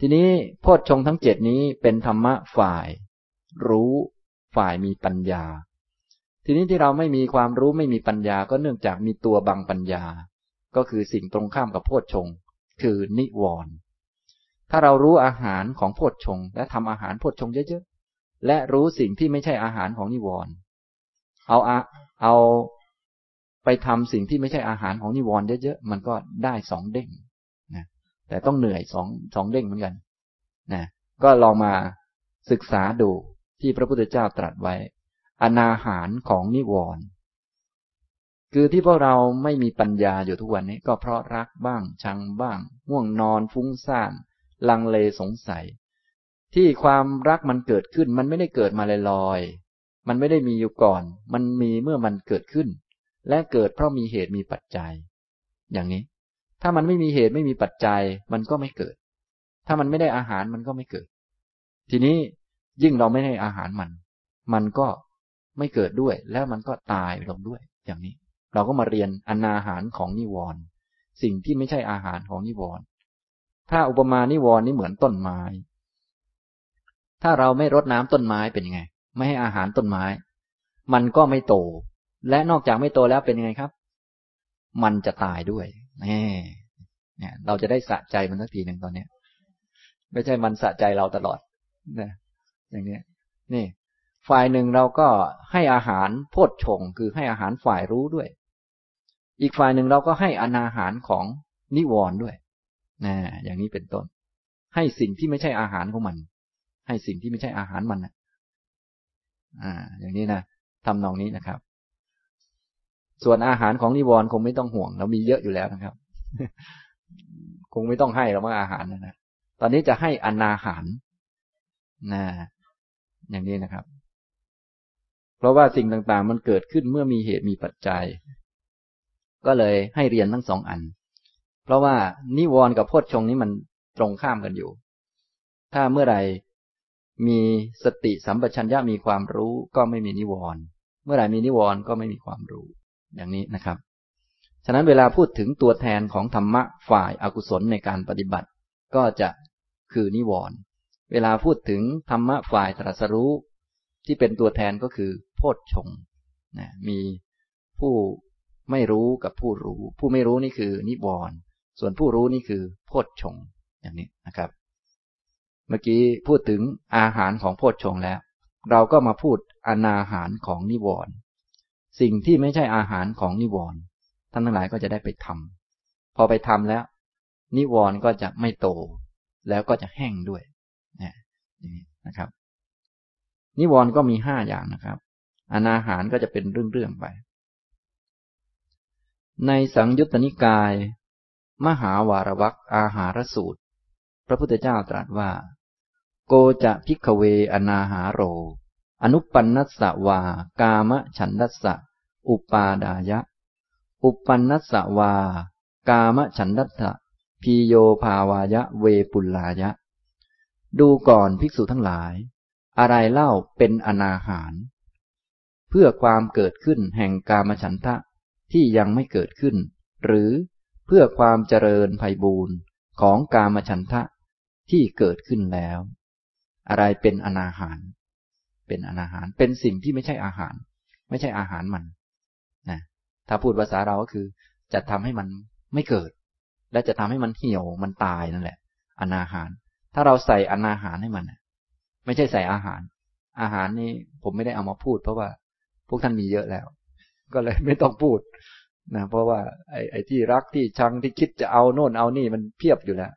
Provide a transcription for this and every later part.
ทีนี้โพชฌงทั้งเจ็ดนี้เป็นธรรมะฝ่าย รู้ฝ่ายมีปัญญา ทีนี้ที่เราไม่มีความรู้ไม่มีปัญญาก็เนื่องจากมีตัวบังปัญญา ก็คือสิ่งตรงข้ามกับโพชฌงคือนิวรณ์ถ้าเรารู้อาหารของโพชฌงและทำอาหารโพชฌงเยอะๆและรู้สิ่งที่ไม่ใช่อาหารของนิวรณ์เอาอะเอาไปทำสิ่งที่ไม่ใช่อาหารของนิวรณ์เยอะๆมันก็ได้สองเด้ง แต่ต้องเหนื่อยสองสองเด้งเหมือนกันนะก็ลองมาศึกษาดูที่พระพุทธเจ้าตรัสไว้ อนาหารของนิวรณ์คือที่พวกเราไม่มีปัญญาอยู่ทุกวันนี้ ก็เพราะรักบ้าง ชังบ้างง่วงนอนฟุ้งซ่าน ลังเลสงสัย ที่ความรักมันเกิดขึ้น มันไม่ได้เกิดมาลอยๆมันไม่ได้มีอยู่ก่อน มันมีเมื่อมันเกิดขึ้น และเกิดเพราะมีเหตุมีปัจจัย อย่างนี้ ถ้ามันไม่มีเหตุไม่มีปัจจัย มันก็ไม่เกิด ถ้ามันไม่ได้อาหารมันก็ไม่เกิด ทีนี้ยิ่งเราไม่ให้อาหารมัน มันก็ไม่เกิดด้วย แล้วมันก็ตายลงด้วย อย่างนี้ เราก็มาเรียนอนาหารของนิวรณ์สิ่งที่ไม่ใช่อาหารของนิวรณ์ถ้าอุปมานิวรณ์นี่เหมือนต้นไม้ ถ้าเราไม่รดน้ำต้นไม้เป็นยังไง ไม่ให้อาหารต้นไม้ มันก็ไม่โต และนอกจากไม่โตแล้วเป็นยังไงครับ มันจะตายด้วย นี่เนี่ย เราจะได้สะใจมันสักทีหนึ่งตอนเนี้ย ไม่ใช่มันสะใจเราตลอดนะอย่างนี้นี่ ฝ่ายหนึ่งเราก็ให้อาหารโพชฌงคือให้อาหารฝ่ายรู้ด้วย อีกฝ่ายหนึ่งเราก็ให้อนาหารของนิวรณ์ด้วยนะอย่างนี้เป็นต้น ให้สิ่งที่ไม่ใช่อาหารของมัน ให้สิ่งที่ไม่ใช่อาหารมันนะอ่า อย่างนี้นะทำนองนี้นะครับ ส่วนอาหารของนิวรณ์คงไม่ต้องห่วง เรามีเยอะอยู่แล้วนะครับ คงไม่ต้องให้เราว่าอาหารนะนะตอนนี้จะให้อนาหารนะอย่างนี้นะครับ เพราะว่าสิ่งต่างๆ มันเกิดขึ้นเมื่อมีเหตุมีปัจจัย ก็เลยให้เรียนทั้งสองอัน เพราะว่านิวรณ์กับโพชฌงนี้มันตรงข้ามกันอยู่ ถ้าเมื่อไหร่มีสติสัมปชัญญะมีความรู้ก็ไม่มีนิวรณ์เมื่อไหร่มีนิวรณ์ก็ไม่มีความรู้ อย่างนี้นะครับ ฉะนั้นเวลาพูดถึงตัวแทนของธรรมะฝ่ายอากุศลในการปฏิบัติ ก็จะคือนิวรณ์เวลาพูดถึงธรรมะฝ่ายตรัสรู้ ที่เป็นตัวแทนก็คือโพชฌงนะมีผู้ไม่รู้กับผู้รู้ ผู้ไม่รู้นี่คือนิวรณ์ส่วนผู้รู้นี่คือโพชฌงอย่างนี้นะครับ เมื่อกี้พูดถึงอาหารของโพชฌงแล้ว เราก็มาพูดอนาหารของนิวรณ์ สิ่งที่ไม่ใช่อาหารของนิวรณ์ท่านทั้งหลายก็จะได้ไปทำพอไปทำแล้ว นิวรณ์ก็จะไม่โต แล้วก็จะแห้งด้วยนี่นะครับ นิวรณ์ก็มีห้าอย่างนะครับอนาหารก็จะเป็นเรื่องๆไป ในสังยุตตนิกาย มหาวารวักอาหารสูตร พระพุทธเจ้าตรัสว่า โกจะพิกเวอนาหาโร อนุปันนัสสวา กามฉันดัสสะ อุปาดายะ อุปันนัสสวา กามฉันดัสสะพีโยภาวายะเวปุลลายะ ดูก่อนภิกษุทั้งหลาย อะไรเล่าเป็นอนาหาร เพื่อความเกิดขึ้นแห่งกามฉันทะที่ยังไม่เกิดขึ้น หรือเพื่อความเจริญไพบูรณ์ของกามฉันทะที่เกิดขึ้นแล้ว อะไรเป็นอนาหาร เป็นอนาหารเป็นสิ่งที่ไม่ใช่อาหาร ไม่ใช่อาหารมัน นะถ้าพูดภาษาเราก็คือ จะทำให้มันไม่เกิด และจะทำให้มันเหี่ยวมันตายนั่นแหละ อนาหาร ถ้าเราใส่อนาหารให้มันไม่ใช่ใส่อาหาร อาหารนี้ผมไม่ได้เอามาพูด เพราะว่าพวกท่านมีเยอะแล้ว ก็เลยไม่ต้องพูดนะเพราะว่าไอ้ไอที่รักที่ชังที่คิดจะเอาโน่นเอานี่มันเพียบอยู่แล้ว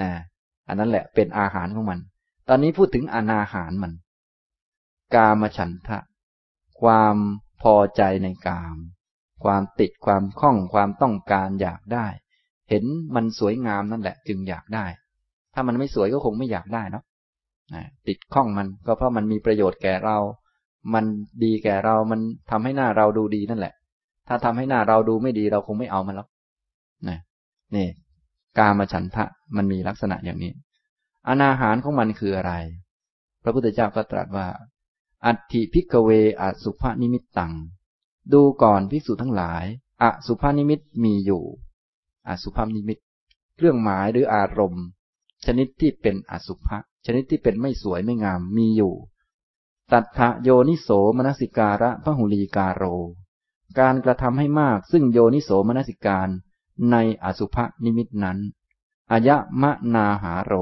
นะอันนั้นแหละเป็นอาหารของมัน ตอนนี้พูดถึงอนาหารมัน กามฉันทะ ความ พอใจในกาม ความติดความคล่องความต้องการอยากได้ เห็นมันสวยงามนั่นแหละจึงอยากได้ ถ้ามันไม่สวยก็คงไม่อยากได้เนาะติดข้องมันก็เพราะมันมีประโยชน์แก่เรา มันดีแก่เรา มันทำให้หน้าเราดูดีนั่นแหละ ถ้าทำให้หน้าเราดูไม่ดีเราคงไม่เอามันหรอกนะนี่ กามฉันทะมันมีลักษณะอย่างนี้ อนาหารของมันคืออะไร พระพุทธเจ้าก็ตรัสว่า อัตถิ ภิกขะเว อะสุภะนิมิตตัง ดูก่อนภิกษุทั้งหลาย อสุภานิมิตมีอยู่อสุภานิมิต เครื่องหมายหรืออารมณ์ ชนิดที่เป็นอสุภะชนิดที่เป็นไม่สวยไม่งามมีอยู่ ตัตถะโยนิโสมนสิการะพหุลีกาโร การกระทำให้มากซึ่งโยนิโสมนสิการในอสุภนิมิตนั้นอายะมะนาหาโร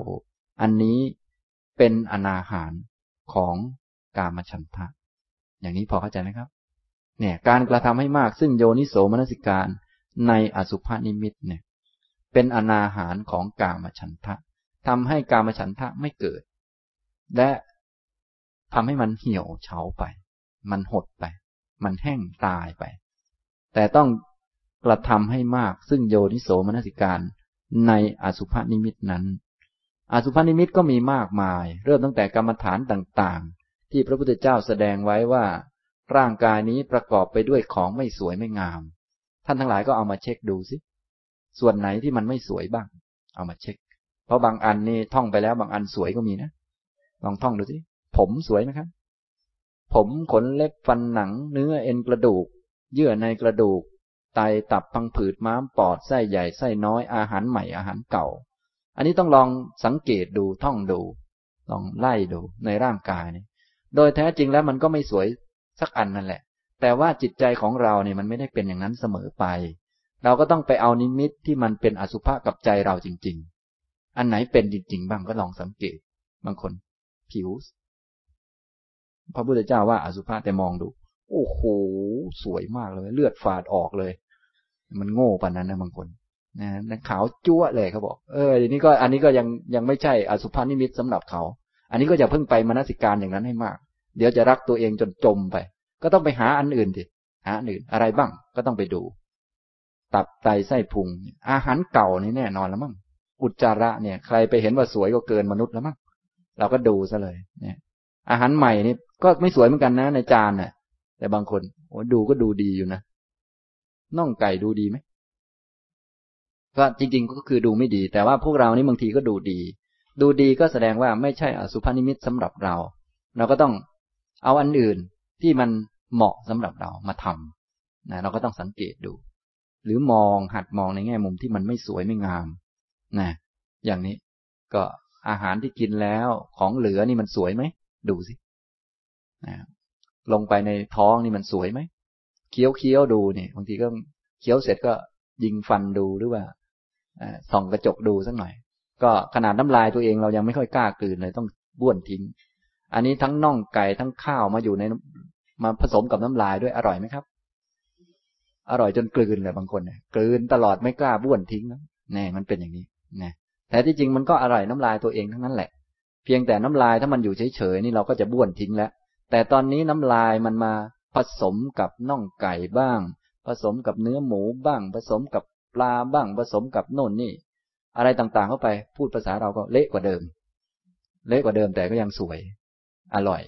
อันนี้เป็นอนาหารของ กามฉันทะ อย่างนี้พอเข้าใจไหมครับ เนี่ย การกระทำให้มากซึ่งโยนิโสมนสิการในอสุภนิมิตเนี่ย เป็นอนาหารของกามฉันทะทำให้กามฉันทะไม่เกิด และทำให้มันเหี่ยวเฉาไป มันหดไป มันแห้งตายไป แต่ต้องกระทำให้มากซึ่งโยนิโสมนสิการในอสุภนิมิตนั้นอสุภนิมิตก็มีมากมาย เริ่มตั้งแต่กรรมฐานต่างๆ ที่พระพุทธเจ้าแสดงไว้ว่า ร่างกายนี้ประกอบไปด้วยของไม่สวยไม่งาม ท่านทั้งหลายก็เอามาเช็คดูสิ ส่วนไหนที่มันไม่สวยบ้าง เอามาเช็ค เพราะบางอันนี่ท่องไปแล้วบางอันสวยก็มีนะ ลองท่องดูสิ ผมสวยไหมครับ ผมขนเล็บฟันหนัง เนื้อเอ็นกระดูก เยื่อในกระดูก ไตตับพังผืดม้ามปอดไส้ใหญ่ไส้น้อยอาหารใหม่อาหารเก่า อันนี้ต้องลองสังเกตดูท่องดู ลองไล่ดูในร่างกายนี่ โดยแท้จริงแล้วมันก็ไม่สวยสักอันนั่นแหละ แต่ว่าจิตใจของเราเนี่ยมันไม่ได้เป็นอย่างนั้นเสมอไป เราก็ต้องไปเอานิมิตที่มันเป็นอสุภะกับใจเราจริง ๆ อันไหนเป็นจริง ๆ บ้างก็ลองสังเกต บางคน ผิว พระพุทธเจ้าว่าอสุภะแต่มองดู โอ้โหสวยมากเลย เลือดฝาดออกเลย มันโง่ปานนั้นนะบางคนนะขาวจั่วเลยเขาบอก เอออันนี้ก็อันนี้ก็ยังยังไม่ใช่อสุภานิมิตสำหรับเขา อันนี้ก็อย่าเพิ่งไปมนสิการอย่างนั้นให้มาก เดี๋ยวจะรักตัวเองจนจมไป ก็ต้องไปหาอันอื่นดิหาอันอื่นอะไรบ้างก็ต้องไปดู ตับไตไส้พุง อาหารเก่านี่แน่นอนแล้วมั้งอุจจาระเนี่ย ใครไปเห็นว่าสวยก็เกินมนุษย์แล้วมั้งเราก็ดูซะเลยเนี่ย อาหารใหม่นี่ก็ไม่สวยเหมือนกันนะในจานเนี่ยแต่บางคนโอ้ดูก็ดูดีอยู่นะน่องไก่ดูดีไหมก็จริง ๆ ก็คือดูไม่ดี แต่ว่าพวกเรานี่บางทีก็ดูดี ดูดีก็แสดงว่าไม่ใช่อสุภนิมิตสำหรับเรา เราก็ต้องเอาอันอื่นที่มันเหมาะสำหรับเรามาทำนะเราก็ต้องสังเกตดู หรือมองหัดมองในแง่มุมที่มันไม่สวยไม่งามนะอย่างนี้ก็อาหารที่กินแล้วของเหลือนี่มันสวยไหมดูสินะลงไปในท้องนี่มันสวยไหมเคี้ยวเคี้ยวดูเนี่ยบางทีก็เคี้ยวเสร็จก็ยิงฟันดูหรือว่าส่องกระจกดูสักหน่อย ก็ขนาดน้ำลายตัวเองเรายังไม่ค่อยกล้ากลืนเลยต้องบ้วนทิ้ง อันนี้ทั้งน่องไก่ทั้งข้าวมาอยู่ในมาผสมกับน้ำลายด้วยอร่อยไหมครับ อร่อยจนกลืนเลยบางคนเนี่ยกลืนตลอดไม่กล้าบ้วนทิ้งนะแน่มันเป็นอย่างนี้นะแต่ที่จริงมันก็อร่อยน้ำลายตัวเองทั้งนั้นแหละ เพียงแต่น้ำลายถ้ามันอยู่เฉยๆนี่เราก็จะบ้วนทิ้งแล้ว แต่ตอนนี้น้ำลายมันมาผสมกับน่องไก่บ้าง ผสมกับเนื้อหมูบ้าง ผสมกับปลาบ้าง ผสมกับโน่นนี่ อะไรต่างๆเข้าไป พูดภาษาเราก็เละกว่าเดิม เละกว่าเดิมแต่ก็ยังสวย อร่อย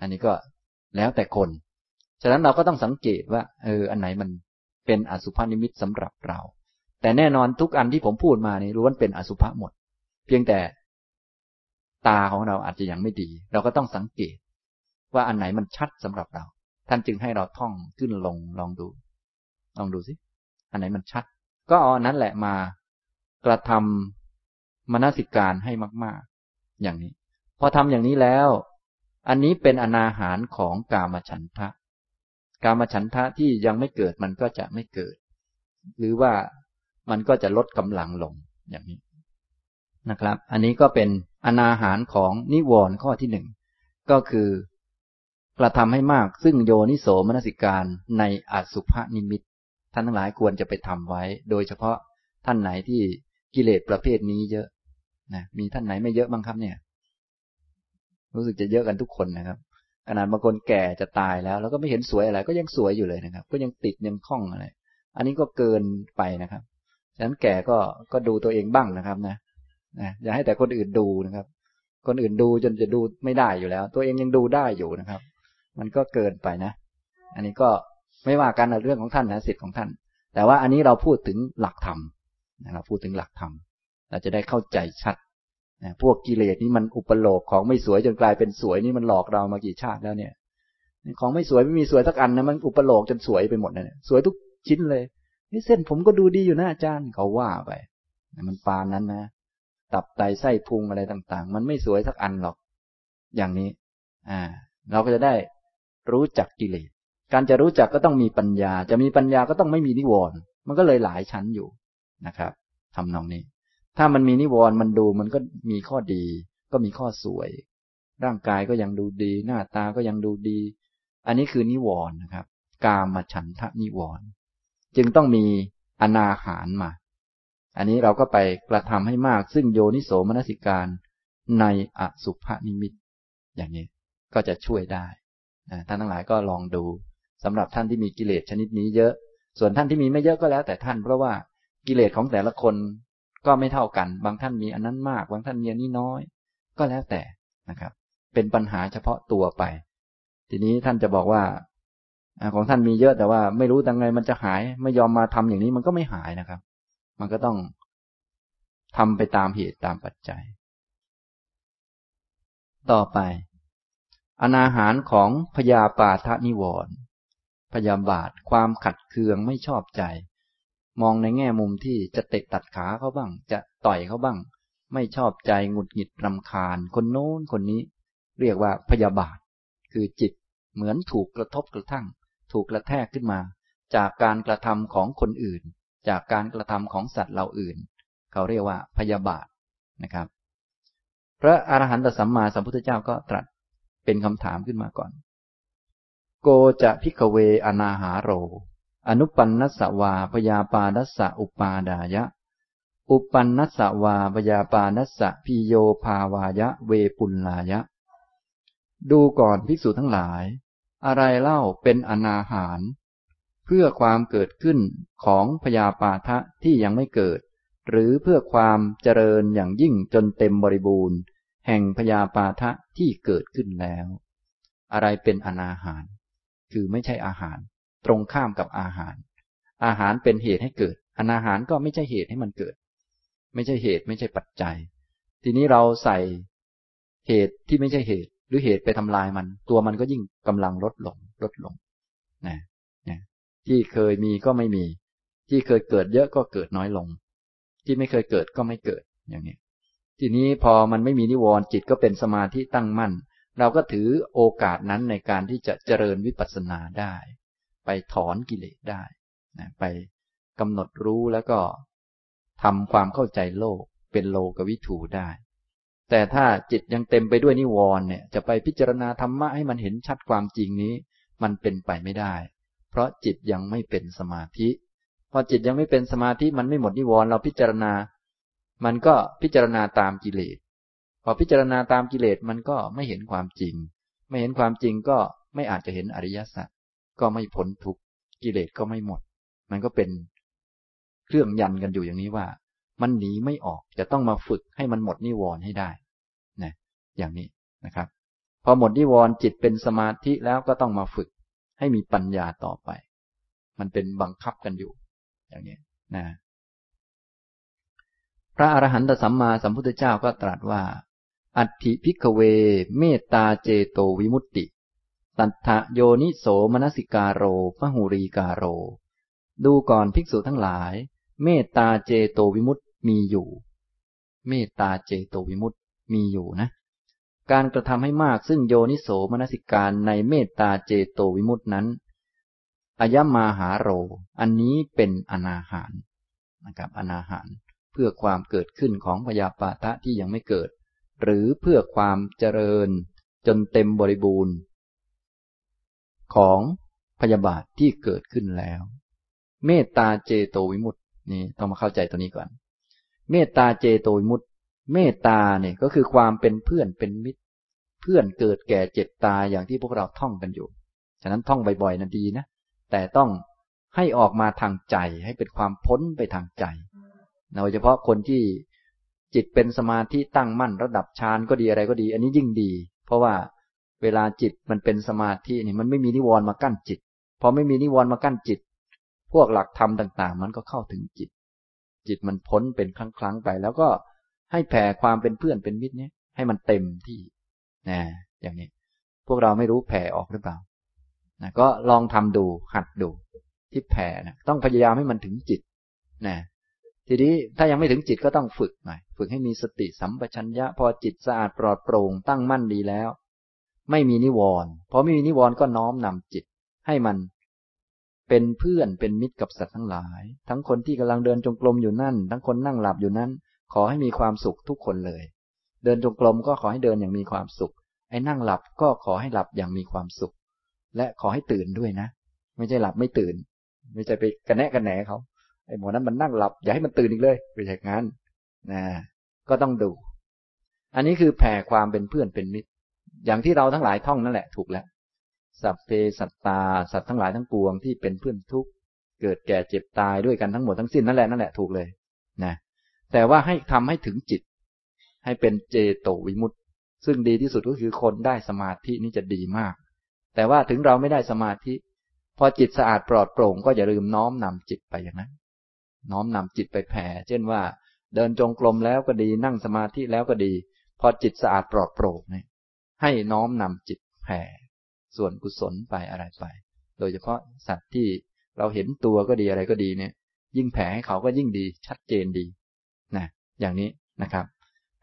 อันนี้ก็แล้วแต่คน ฉะนั้นเราก็ต้องสังเกตว่า เออ อันไหนมันเป็นอสุภนิมิตสำหรับเรา แต่แน่นอนทุกอันที่ผมพูดมานี่ล้วนเป็นอสุภะหมด เพียงแต่ตาของเราอาจจะยังไม่ดี เราก็ต้องสังเกต ว่าอันไหนมันชัดสำหรับเรา ท่านจึงให้เราท่องขึ้นลงลองดู ลองดูสิ อันไหนมันชัด ก็เอานั้นแหละมา กระทำมนสิการให้มาก ๆ อย่างนี้ พอทำอย่างนี้แล้ว อันนี้เป็นอนาหารของกามฉันทะ กามฉันทะที่ยังไม่เกิดมันก็จะไม่เกิด หรือว่ามันก็จะลดกำลังลงอย่างนี้นะครับ อันนี้ก็เป็นอนาหารของนิวรณ์ข้อที่หนึ่งก็คือกระทำให้มากซึ่งโยนิโสมนสิการในอสุภนิมิต ท่านทั้งหลายควรจะไปทำไว้ โดยเฉพาะท่านไหนที่ กิเลสประเภทนี้เยอะนะมีท่านไหนไม่เยอะบ้างครับเนี่ย รู้สึกจะเยอะกันทุกคนนะครับขนาดบางคนแก่จะตายแล้ว แล้วก็ไม่เห็นสวยอะไร ก็ยังสวยอยู่เลยนะครับ ก็ยังติดยังคล้องอะไร อันนี้ก็เกินไปนะครับฉะนั้นแก่ก็ก็ดูตัวเองบ้างนะครับนะนะอย่าให้แต่คนอื่นดูนะครับ คนอื่นดูจนจะดูไม่ได้อยู่แล้ว ตัวเองยังดูได้อยู่นะครับ มันก็เกินไปนะ อันนี้ก็ไม่ว่ากันเรื่องของท่านนะสิทธิ์ของท่าน แต่ว่าอันนี้เราพูดถึงหลักธรรม เราพูดถึงหลักธรรมเราจะได้เข้าใจชัดนะพวกกิเลสนี่มันอุปโลกของไม่สวยจนกลายเป็นสวยนี่มันหลอกเรามากี่ชาติแล้วเนี่ย ของไม่สวยไม่มีสวยสักอันนะมันอุปโลกจนสวยไปหมดเลยสวยทุกชิ้นเลยนี่เส้นผมก็ดูดีอยู่นะอาจารย์เขาว่าไปมันปานนั้นนะตับไตไส้พุงอะไรต่าง ๆ มันไม่สวยสักอันหรอก อย่างนี้ อ่า เราก็จะได้รู้จักกิเลสการจะรู้จักก็ต้องมีปัญญา จะมีปัญญาก็ต้องไม่มีนิวรณ์มันก็เลยหลายชั้นอยู่ นะครับทำนองนี้ ถ้ามันมีนิวรณ์มันดูมันก็มีข้อดี ก็มีข้อสวย ร่างกายก็ยังดูดี หน้าตาก็ยังดูดี อันนี้คือนิวรณ์นะครับ กามฉันทะนิวรณ์จึงต้องมีอนาหารมา อันนี้เราก็ไปกระทำให้มาก ซึ่งโยนิโสมนสิการในอสุภนิมิต อย่างนี้ก็จะช่วยได้ท่านทั้งหลายก็ลองดูสำหรับท่านที่มีกิเลสชนิดนี้เยอะ ส่วนท่านที่มีไม่เยอะก็แล้วแต่ท่านเพราะว่า กิเลสของแต่ละคนก็ไม่เท่ากัน บางท่านมีอันนั้นมาก บางท่านมีอันนี้น้อย ก็แล้วแต่นะครับ เป็นปัญหาเฉพาะตัวไป ทีนี้ท่านจะบอกว่าของท่านมีเยอะแต่ว่าไม่รู้ยังไงมันจะหาย ไม่ยอมมาทำอย่างนี้มันก็ไม่หายนะครับ มันก็ต้องทำไปตามเหตุตามปัจจัย ต่อไป อนาหารของพยาปาทนิวรณ์พยาบาทความขัดเคืองไม่ชอบใจ มองในแง่มุมที่จะเตะตัดขาเขาบ้าง จะต่อยเขาบ้าง ไม่ชอบใจหงุดหงิดรำคาญ คนโน้นคนนี้ เรียกว่าพยาบาท คือจิตเหมือนถูกกระทบกระทั่ง ถูกกระแทกขึ้นมา จากการกระทำของคนอื่น จากการกระทำของสัตว์เราอื่น เขาเรียกว่าพยาบาทนะครับ พระอรหันตสัมมาสัมพุทธเจ้าก็ตรัสเป็นคำถามขึ้นมาก่อน โกจะพิกเวอนาหาโร อนุปันนัสวาพยาปานัสสะอุปาดายะ อุปันนัสวาพยาปานัสสะพิโยภาวายะ เวปุลลายะ ดูก่อนภิกษุทั้งหลาย อะไรเล่าเป็นอนาหาร เพื่อความเกิดขึ้นของพยาปาทะที่ยังไม่เกิด หรือเพื่อความเจริญอย่างยิ่งจนเต็มบริบูรณ์ แห่งพยาปาทะที่เกิดขึ้นแล้ว อะไรเป็นอนาหาร คือไม่ใช่อาหาร ตรงข้ามกับอาหาร อาหารเป็นเหตุให้เกิดอนาหารก็ไม่ใช่เหตุให้มันเกิด ไม่ใช่เหตุไม่ใช่ปัจจัย ทีนี้เราใส่เหตุที่ไม่ใช่เหตุ หรือเหตุไปทำลายมัน ตัวมันก็ยิ่งกำลังลดลงลดลงนะนะที่เคยมีก็ไม่มี ที่เคยเกิดเยอะก็เกิดน้อยลง ที่ไม่เคยเกิดก็ไม่เกิดอย่างนี้ทีนี้พอมันไม่มีนิวรณ์จิตก็เป็นสมาธิตั้งมั่น เราก็ถือโอกาสนั้นในการที่จะเจริญวิปัสสนาได้ ไปถอนกิเลสได้นะไปกำหนดรู้แล้วก็ทำความเข้าใจโลกเป็นโลกวิถูได้ แต่ถ้าจิตยังเต็มไปด้วยนิวรณ์เนี่ย จะไปพิจารณาธรรมะให้มันเห็นชัดความจริงนี้ มันเป็นไปไม่ได้ เพราะจิตยังไม่เป็นสมาธิ พอจิตยังไม่เป็นสมาธิมันไม่หมดนิวรณ์เราพิจารณา มันก็พิจารณาตามกิเลส พอพิจารณาตามกิเลสมันก็ไม่เห็นความจริง ไม่เห็นความจริงก็ไม่อาจจะเห็นอริยสัจ ไม่พ้นทุกกิเลสก็ไม่หมด มันก็เป็นเครื่องยันกันอยู่อย่างนี้ว่า มันหนีไม่ออกจะต้องมาฝึกให้มันหมดนิวรณ์ให้ได้นะอย่างนี้นะครับ พอหมดนิวรณ์จิตเป็นสมาธิแล้วก็ต้องมาฝึก ให้มีปัญญาต่อไป มันเป็นบังคับกันอยู่ อย่างนี้นะพระอรหันตสัมมาสัมพุทธเจ้าก็ตรัสว่า อัตถิ ภิกขะเว เมตตาเจโตวิมุตติ ตัตถะโยนิโสมนสิการะพหุลีกาโร ดูก่อนภิกษุทั้งหลาย เมตตาเจโตวิมุตติมีอยู่ เมตตาเจโตวิมุตติมีอยู่นะ การกระทำให้มากซึ่งโยนิโสมนสิการในเมตตาเจโตวิมุตตินั้นอะยะมะนาหาโร อันนี้เป็นอนาหารนะครับอนาหาร เพื่อความเกิดขึ้นของพยาปาทะที่ยังไม่เกิด หรือเพื่อความเจริญจนเต็มบริบูรณ์ ของพยาบาทที่เกิดขึ้นแล้ว เมตตาเจโตวิมุตตินี่ต้องมาเข้าใจตัวนี้ก่อน เมตตาเจโตวิมุตต์เมตตาเนี่ยก็คือความเป็นเพื่อนเป็นมิตร เพื่อนเกิดแก่เจ็บตายอย่างที่พวกเราท่องกันอยู่ ฉะนั้นท่องบ่อยๆนะดีนะ แต่ต้องให้ออกมาทางใจให้เป็นความพ้นไปทางใจโดยเฉพาะคนที่จิตเป็นสมาธิตั้งมั่นระดับฌานก็ดีอะไรก็ดี อันนี้ยิ่งดี เพราะว่า เวลาจิตมันเป็นสมาธินี่มันไม่มีนิวรณ์มากั้นจิต พอไม่มีนิวรณ์มากั้นจิต พวกหลักธรรมต่างๆ มันก็เข้าถึงจิต จิตมันพ้นเป็นครั้งๆไป แล้วก็ให้แผ่ความเป็นเพื่อนเป็นมิตรเนี้ยให้มันเต็มที่นะอย่างนี้ พวกเราไม่รู้แผ่ออกหรือเปล่านะก็ลองทำดูหัดดูที่แผ่นะต้องพยายามให้มันถึงจิตนะทีนี้ถ้ายังไม่ถึงจิตก็ต้องฝึกหน่อยฝึกให้มีสติสัมปชัญญะ พอจิตสะอาดปลอดโปร่งตั้งมั่นดีแล้ว ไม่มีนิวรณ์พอไม่มีนิวรณ์ก็น้อมนำจิต ให้มันเป็นเพื่อนเป็นมิตรกับสัตว์ทั้งหลาย ทั้งคนที่กำลังเดินจงกรมอยู่นั่น ทั้งคนนั่งหลับอยู่นั้น ขอให้มีความสุขทุกคนเลย เดินจงกรมก็ขอให้เดินอย่างมีความสุข ไอ้นั่งหลับก็ขอให้หลับอย่างมีความสุข และขอให้ตื่นด้วยนะ ไม่ใช่หลับไม่ตื่น ไม่ใช่ไปกระแนะกระแหนเขาไอ้หมอนั้นมันนั่งหลับอย่าให้มันตื่นอีกเลยไม่ใช่งั้นนะก็ต้องดู อันนี้คือแผ่ความเป็นเพื่อนเป็นมิตร อย่างที่เราทั้งหลายท่องนั่นแหละถูกแล้ว สัพเพสัตตา สัตว์ทั้งหลายทั้งปวงที่เป็นเพื่อนทุกข์เกิดแก่เจ็บตายด้วยกันทั้งหมดทั้งสิ้นนั่นแหละนั่นแหละถูกเลยนะแต่ว่าให้ทำให้ถึงจิต ให้เป็นเจโตวิมุตติ ซึ่งดีที่สุดก็คือคนได้สมาธินี่จะดีมาก แต่ว่าถึงเราไม่ได้สมาธิ พอจิตสะอาดปลอดโปร่ง ก็อย่าลืมน้อมนำจิตไปอย่างนั้น น้อมนำจิตไปแผ่ เช่นว่า เดินจงกรมแล้วก็ดีนั่งสมาธิแล้วก็ดี พอจิตสะอาดปลอดโปร่งเนี่ย ให้น้อมนำจิตแผ่ส่วนกุศลไปอะไรไป โดยเฉพาะสัตว์ที่เราเห็นตัวก็ดีอะไรก็ดีเนี่ย ยิ่งแผ่ให้เขาก็ยิ่งดีชัดเจนดีนะอย่างนี้นะครับ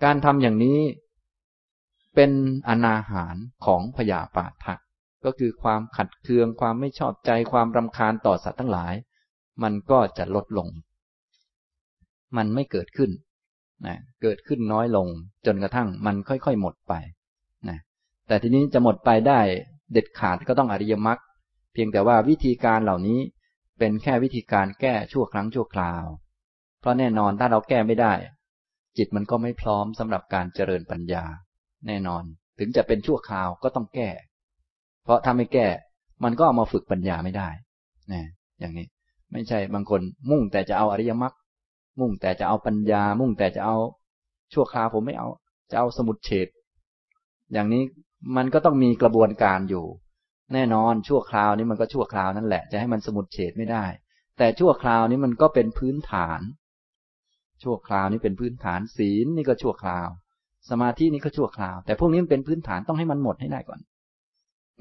การทำอย่างนี้เป็นอนาหารของพยาปาทะก็คือความขัดเคืองความไม่ชอบใจความรำคาญต่อสัตว์ทั้งหลาย มันก็จะลดลง มันไม่เกิดขึ้นนะเกิดขึ้นน้อยลง จนกระทั่งมันค่อยๆหมดไป แต่ทีนี้จะหมดไปได้เด็ดขาดก็ต้องอริยมรรคเพียงแต่ว่าวิธีการเหล่านี้เป็นแค่วิธีการแก้ชั่วครั้งชั่วคราว เพราะแน่นอนถ้าเราแก้ไม่ได้ จิตมันก็ไม่พร้อมสำหรับการเจริญปัญญา แน่นอนถึงจะเป็นชั่วคราวก็ต้องแก้ เพราะถ้าไม่แก้ มันก็เอามาฝึกปัญญาไม่ได้นะอย่างนี้ไม่ใช่บางคนมุ่งแต่จะเอาอริยมรรคมุ่งแต่จะเอาปัญญา มุ่งแต่จะเอาชั่วคราวผมไม่เอา จะเอาสมุดเฉดอย่างนี้ มันก็ต้องมีกระบวนการอยู่ แน่นอนชั่วคราวนี้มันก็ชั่วคราวนั่นแหละ จะให้มันสมุดเฉดไม่ได้ แต่ชั่วคราวนี้มันก็เป็นพื้นฐาน ชั่วคราวนี้เป็นพื้นฐานศีลนี่ก็ชั่วคราว สมาธินี่ก็ชั่วคราว แต่พวกนี้มันเป็นพื้นฐานต้องให้มันหมดให้ได้ก่อน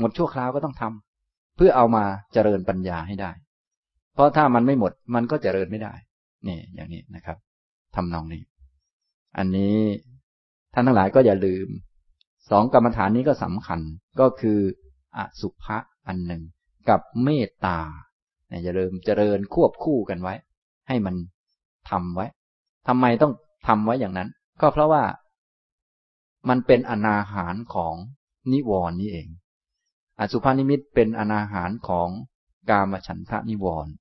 หมดชั่วคราวก็ต้องทำเพื่อเอามาเจริญปัญญาให้ได้ เพราะถ้ามันไม่หมดมันก็เจริญไม่ได้นี่อย่างนี้นะครับทำนองนี้ อันนี้ท่านทั้งหลายก็อย่าลืม สองกรรมฐานนี้ก็สำคัญก็คืออสุภะอันหนึ่ง กับเมตตาเนี่ยจะเริ่มเจริญควบคู่กันไว้ ให้มันทำไว้ทำไมต้องทำไว้อย่างนั้น ก็เพราะว่ามันเป็นอนาหารของนิวรณ์นี้เอง อสุภานิมิตเป็นอนาหารของกามฉันทะนิวรณ์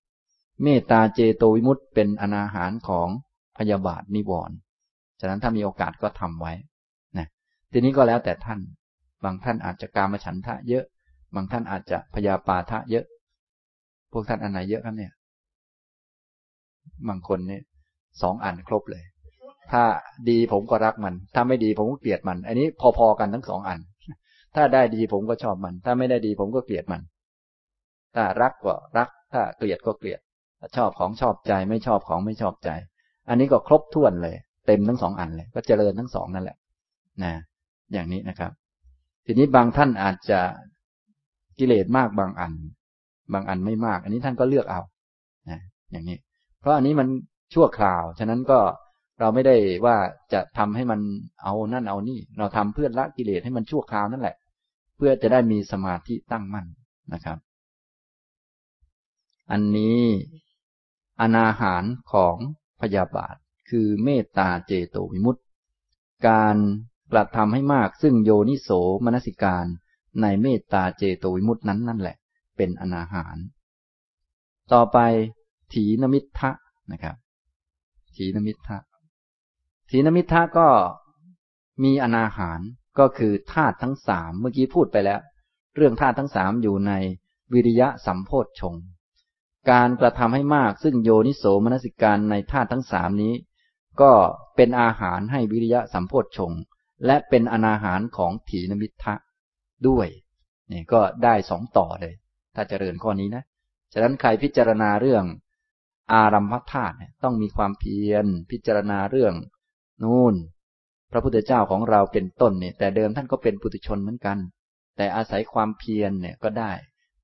เมตตาเจโตวิมุตต์เป็นอนาหารของพยาบาทนิวรณ์ฉะนั้นถ้ามีโอกาสก็ทำไว้ ทีนี้ก็แล้วแต่ท่าน บางท่านอาจจะกามฉันทะเยอะ บางท่านอาจจะพยาปาทะเยอะ พวกท่านอันไหนเยอะครับเนี่ย บางคนเนี่ยสองอันครบเลย ถ้าดีผมก็รักมัน ถ้าไม่ดีผมก็เกลียดมัน อันนี้พอๆกันทั้งสองอัน ถ้าได้ดีผมก็ชอบมัน ถ้าไม่ได้ดีผมก็เกลียดมัน ถ้ารักก็รัก ถ้าเกลียดก็เกลียด ชอบของชอบใจ ไม่ชอบของไม่ชอบใจ อันนี้ก็ครบถ้วนเลย เต็มทั้งสองอันเลย ก็เจริญทั้งสองนั่นแหละ นะ อย่างนี้นะครับ ทีนี้บางท่านอาจจะกิเลสมากบางอัน บางอันไม่มาก อันนี้ท่านก็เลือกเอานะอย่างนี้ เพราะอันนี้มันชั่วคราว ฉะนั้นก็เราไม่ได้ว่าจะทำให้มันเอานั่นเอานี่ เราทำเพื่อละกิเลสให้มันชั่วคราวนั่นแหละ เพื่อจะได้มีสมาธิตั้งมั่นนะครับ อันนี้อนาหารของพยาบาท คือเมตตาเจโตวิมุตติ การ กระทำให้มากซึ่งโยนิโสมนสิการในเมตตาเจโตวิมุตินั้นนั่นแหละ เป็นอนาหาร ต่อไป ถีนมิทะนะครับ ถีนมิทะถีนมิทะก็มีอนาหารก็คือธาตุทั้งสามเมื่อกี้พูดไปแล้ว เรื่องธาตุทั้งสามอยู่ในวิริยะสัมโพธชงการกระทำให้มากซึ่งโยนิโสมนสิการในธาตุทั้งสามนี้ ก็เป็นอาหารให้วิริยะสัมโพธชง และเป็นอนาหารของถีนมิทะด้วยนี่ก็ได้สองต่อเลย ถ้าเจริญข้อนี้นะ ฉะนั้นใครพิจารณาเรื่องอารัมพธาตุต้องมีความเพียรพิจารณาเรื่องนู่น พระพุทธเจ้าของเราเป็นต้นเนี่ยแต่เดิมท่านก็เป็นปุถุชนเหมือนกัน แต่อาศัยความเพียรเนี่ยก็ได้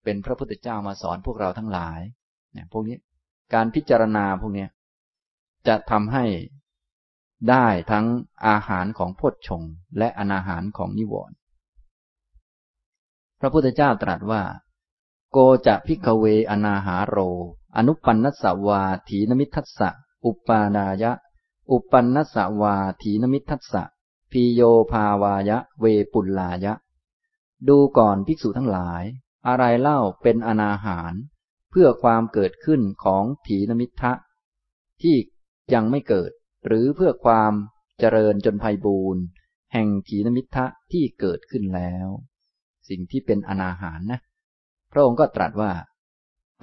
เป็นพระพุทธเจ้ามาสอนพวกเราทั้งหลายเนี่ยพวกนี้การพิจารณาพวกนี้จะทำให้ ได้ทั้งอาหารของพจชงและอนาหารของนิวรณ์พระพุทธเจ้าตรัสว่า โกจะพิกเวอนาหาโร อนุปันนสวาถีนมิทัสสะ อุปาดายะ อุปันนสวาถีนมิทัสสะพีโยภาวายะ เวปุลลายะ ดูก่อนภิกษุทั้งหลาย อะไรเล่าเป็นอนาหาร เพื่อความเกิดขึ้นของถีนมิทะที่ยังไม่เกิด หรือเพื่อความเจริญจนภัยบูรณ์แห่งถีนมิทะที่เกิดขึ้นแล้ว สิ่งที่เป็นอนาหารนะ พระองค์ก็ตรัสว่า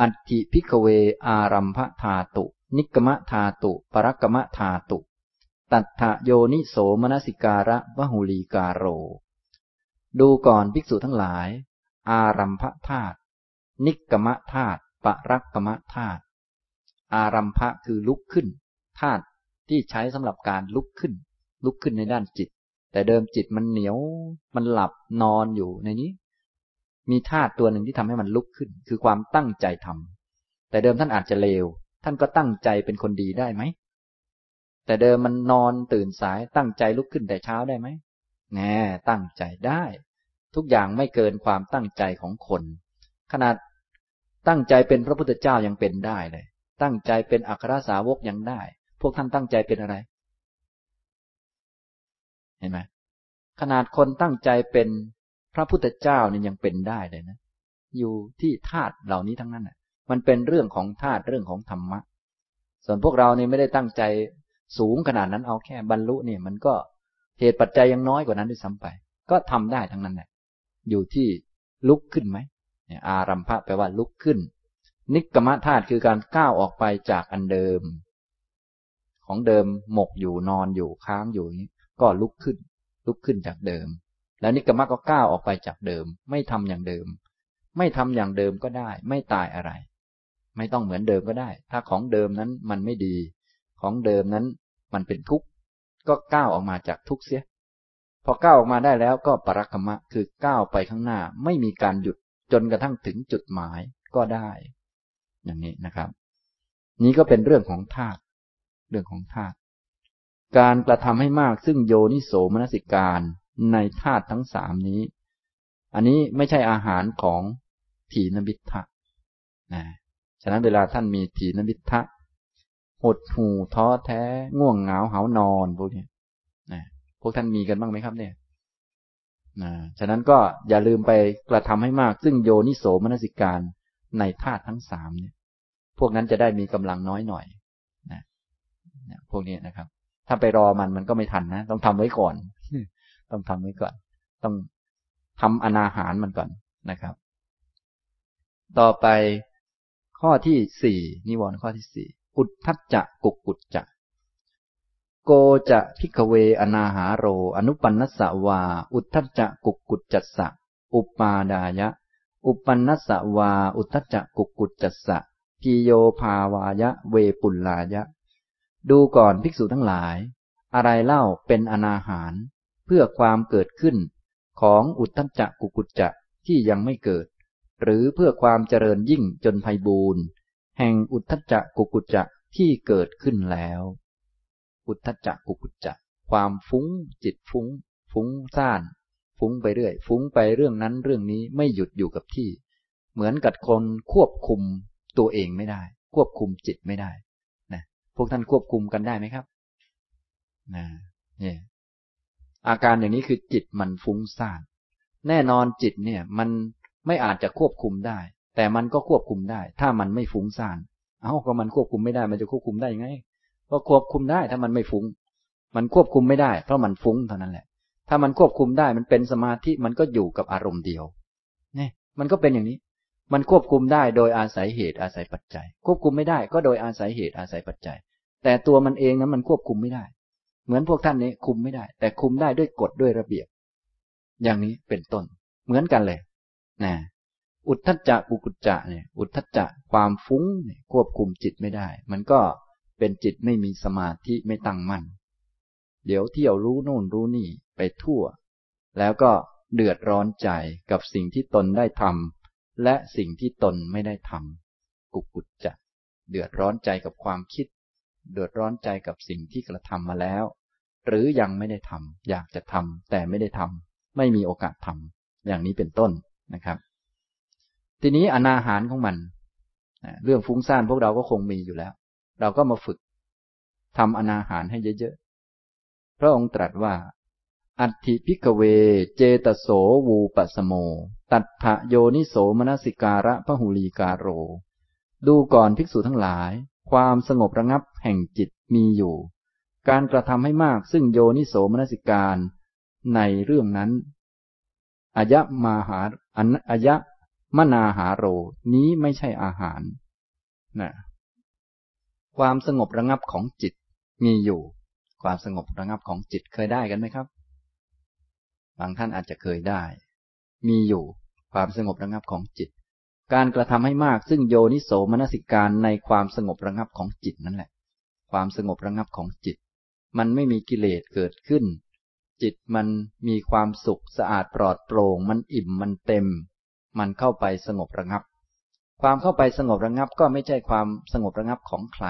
อัตถิพิกเวอารัมภธาตุ นิกมะธาตุ ปรักมะธาตุ ตัทะโยนิโสมนสิการะวหุลีกาโร ดูก่อนภิกษุทั้งหลาย อารัมภธาตุ นิกมะธาตุ ปรักมะธาตุ อารัมภะคือลุกขึ้น ธาตุ ที่ใช้สำหรับการลุกขึ้น ลุกขึ้นในด้านจิต แต่เดิมจิตมันเหนียว มันหลับนอนอยู่ในนี้ มีธาตุตัวหนึ่งที่ทำให้มันลุกขึ้น คือความตั้งใจทำแต่เดิมท่านอาจจะเลว ท่านก็ตั้งใจเป็นคนดีได้ไหม แต่เดิมมันนอนตื่นสายตั้งใจลุกขึ้นแต่เช้าได้ไหมแน่ตั้งใจได้ ทุกอย่างไม่เกินความตั้งใจของคน ขนาดตั้งใจเป็นพระพุทธเจ้ายังเป็นได้เลย ตั้งใจเป็นอัครสาวกยังได้ พวกท่านตั้งใจเป็นอะไร เห็นไหมขนาดคนตั้งใจเป็นพระพุทธเจ้านี่ยังเป็นได้เลยนะ อยู่ที่ธาตุเหล่านี้ทั้งนั้นอะมันเป็นเรื่องของธาตุเรื่องของธรรมะ ส่วนพวกเรานี่ไม่ได้ตั้งใจสูงขนาดนั้นเอาแค่บรรลุเนี่ยมันก็เหตุปัจจัยยังน้อยกว่านั้นด้วยซ้ำไป ก็ทำได้ทั้งนั้นแหละอยู่ที่ลุกขึ้นไหมอารัมภะแปลว่าลุกขึ้น นิกรรมธาตุคือการก้าวออกไปจากอันเดิม ของเดิมหมกอยู่นอนอยู่ค้างอยู่นี้ก็ลุกขึ้น ลุกขึ้นจากเดิม แล้วนิกรรมก็ก้าวออกไปจากเดิม ไม่ทำอย่างเดิม ไม่ทำอย่างเดิมก็ได้ ไม่ตายอะไร ไม่ต้องเหมือนเดิมก็ได้ ถ้าของเดิมนั้นมันไม่ดี ของเดิมนั้นมันเป็นทุกข์ก็ก้าวออกมาจากทุกข์เสีย พอก้าวออกมาได้แล้วก็ปรักรรมะคือก้าวไปข้างหน้า ไม่มีการหยุดจนกระทั่งถึงจุดหมายก็ได้ อย่างนี้นะครับ นี้ก็เป็นเรื่องของธาตุ เรื่องของธาตุการกระทำให้มากซึ่งโยนิโสมนสิการในธาตุทั้งสามนี้ อันนี้ไม่ใช่อาหารของถีนมิทะนะฉะนั้นเวลาท่านมีถีนมิทะหดหูท้อแท้ ง่วงเหงาเหานอนพวกนี้นะพวกท่านมีกันบ้างไหมครับเนี่ยนะฉะนั้นก็อย่าลืมไปกระทำให้มาก ซึ่งโยนิโสมนสิการในธาตุทั้งสามเนี่ย พวกนั้นจะได้มีกำลังน้อยหน่อย พวกนี้นะครับ ถ้าไปรอมันมันก็ไม่ทันนะ ต้องทำไว้ก่อน ต้องทำไว้ก่อน ต้องทำอนาหารมันก่อนนะครับ ต่อไปข้อที่สี่นิวรณ์ข้อที่สี่อุทธัจจะกุกุจจะโกจะพิกเวอนาหาโร อนุปันนสวา อุทธัจจะกุกุจจัสสะอุปาดายะ อุปันนสวา อุทธัจจะกุกุจจัสสะพีโยภาวายะ เวปุลลายะ ดูก่อนภิกษุทั้งหลาย อะไรเล่าเป็นอนาหาร เพื่อความเกิดขึ้นของอุทธัจจะกุกุจจะที่ยังไม่เกิด หรือเพื่อความเจริญยิ่งจนไพบูรณ์แห่งอุทธจักกุกุจจะที่เกิดขึ้นแล้ว อุทธจักกุกุจจะความฟุ้ง จิตฟุ้ง ฟุ้งซ่าน ฟุ้งไปเรื่อย ฟุ้งไปเรื่องนั้นเรื่องนี้ไม่หยุดอยู่กับที่ เหมือนกับคนควบคุมตัวเองไม่ได้ ควบคุมจิตไม่ได้ พวกท่านควบคุมกันได้ไหมครับนะนี่อาการอย่างนี้คือจิตมันฟุ้งซ่าน แน่นอนจิตเนี่ย มันไม่อาจจะควบคุมได้ แต่มันก็ควบคุมได้ ถ้ามันไม่ฟุ้งซ่าน เอ้าก็มันควบคุมไม่ได้ มันจะควบคุมได้ยังไง ก็ควบคุมได้ ถ้ามันไม่ฟุ้ง มันควบคุมไม่ได้ เพราะมันฟุ้งเท่านั้นแหละ ถ้ามันควบคุมได้ มันเป็นสมาธิ มันก็อยู่กับอารมณ์เดียวนี่มันก็เป็นอย่างนี้ มันควบคุมได้โดยอาศัยเหตุอาศัยปัจจัย ควบคุมไม่ได้ก็โดยอาศัยเหตุอาศัยปัจจัย แต่ตัวมันเองนั้นมันควบคุมไม่ได้ เหมือนพวกท่านนี้คุมไม่ได้ แต่คุมได้ด้วยกฎด้วยระเบียบ อย่างนี้เป็นต้น เหมือนกันเลยนะอุทธัจจะกุกุจจะเนี่ย อุทธัจจะความฟุ้งเนี่ยควบคุมจิตไม่ได้ มันก็เป็นจิตไม่มีสมาธิไม่ตั้งมั่น เดี๋ยวเที่ยวรู้โน่นรู้นี่ไปทั่ว แล้วก็เดือดร้อนใจกับสิ่งที่ตนได้ทำและสิ่งที่ตนไม่ได้ทำกุกุจจะ เดือดร้อนใจกับความคิด เดือดร้อนใจกับสิ่งที่กระทำมาแล้ว หรือยังไม่ได้ทำอยากจะทำแต่ไม่ได้ทำไม่มีโอกาสทำอย่างนี้เป็นต้นนะครับ ทีนี้อนาหารของมันเรื่องฟุ้งซ่านพวกเราก็คงมีอยู่แล้ว เราก็มาฝึกทำอนาหารให้เยอะๆพระองค์ตรัสว่า อัตถิพิกเว เจตโสวูปสโม ตัทะโยนิโสมนสิการะพหุลีกาโร ดูก่อนภิกษุทั้งหลาย ความสงบระงับแห่งจิตมีอยู่ การกระทำให้มากซึ่งโยนิโสมนสิการในเรื่องนั้นอายะมาหาอันอายะมนาหาโร นี้ไม่ใช่อาหารนะความสงบระงับของจิตมีอยู่ ความสงบระงับของจิตเคยได้กันไหมครับ บางท่านอาจจะเคยได้ มีอยู่ ความสงบระงับของจิต การกระทำให้มากซึ่งโยนิโสมนสิการในความสงบระงับของจิตนั่นแหละ ความสงบระงับของจิต มันไม่มีกิเลสเกิดขึ้น จิตมันมีความสุขสะอาดปลอดโปร่ง มันอิ่มมันเต็ม มันเข้าไปสงบระงับ ความเข้าไปสงบระงับก็ไม่ใช่ความสงบระงับของใคร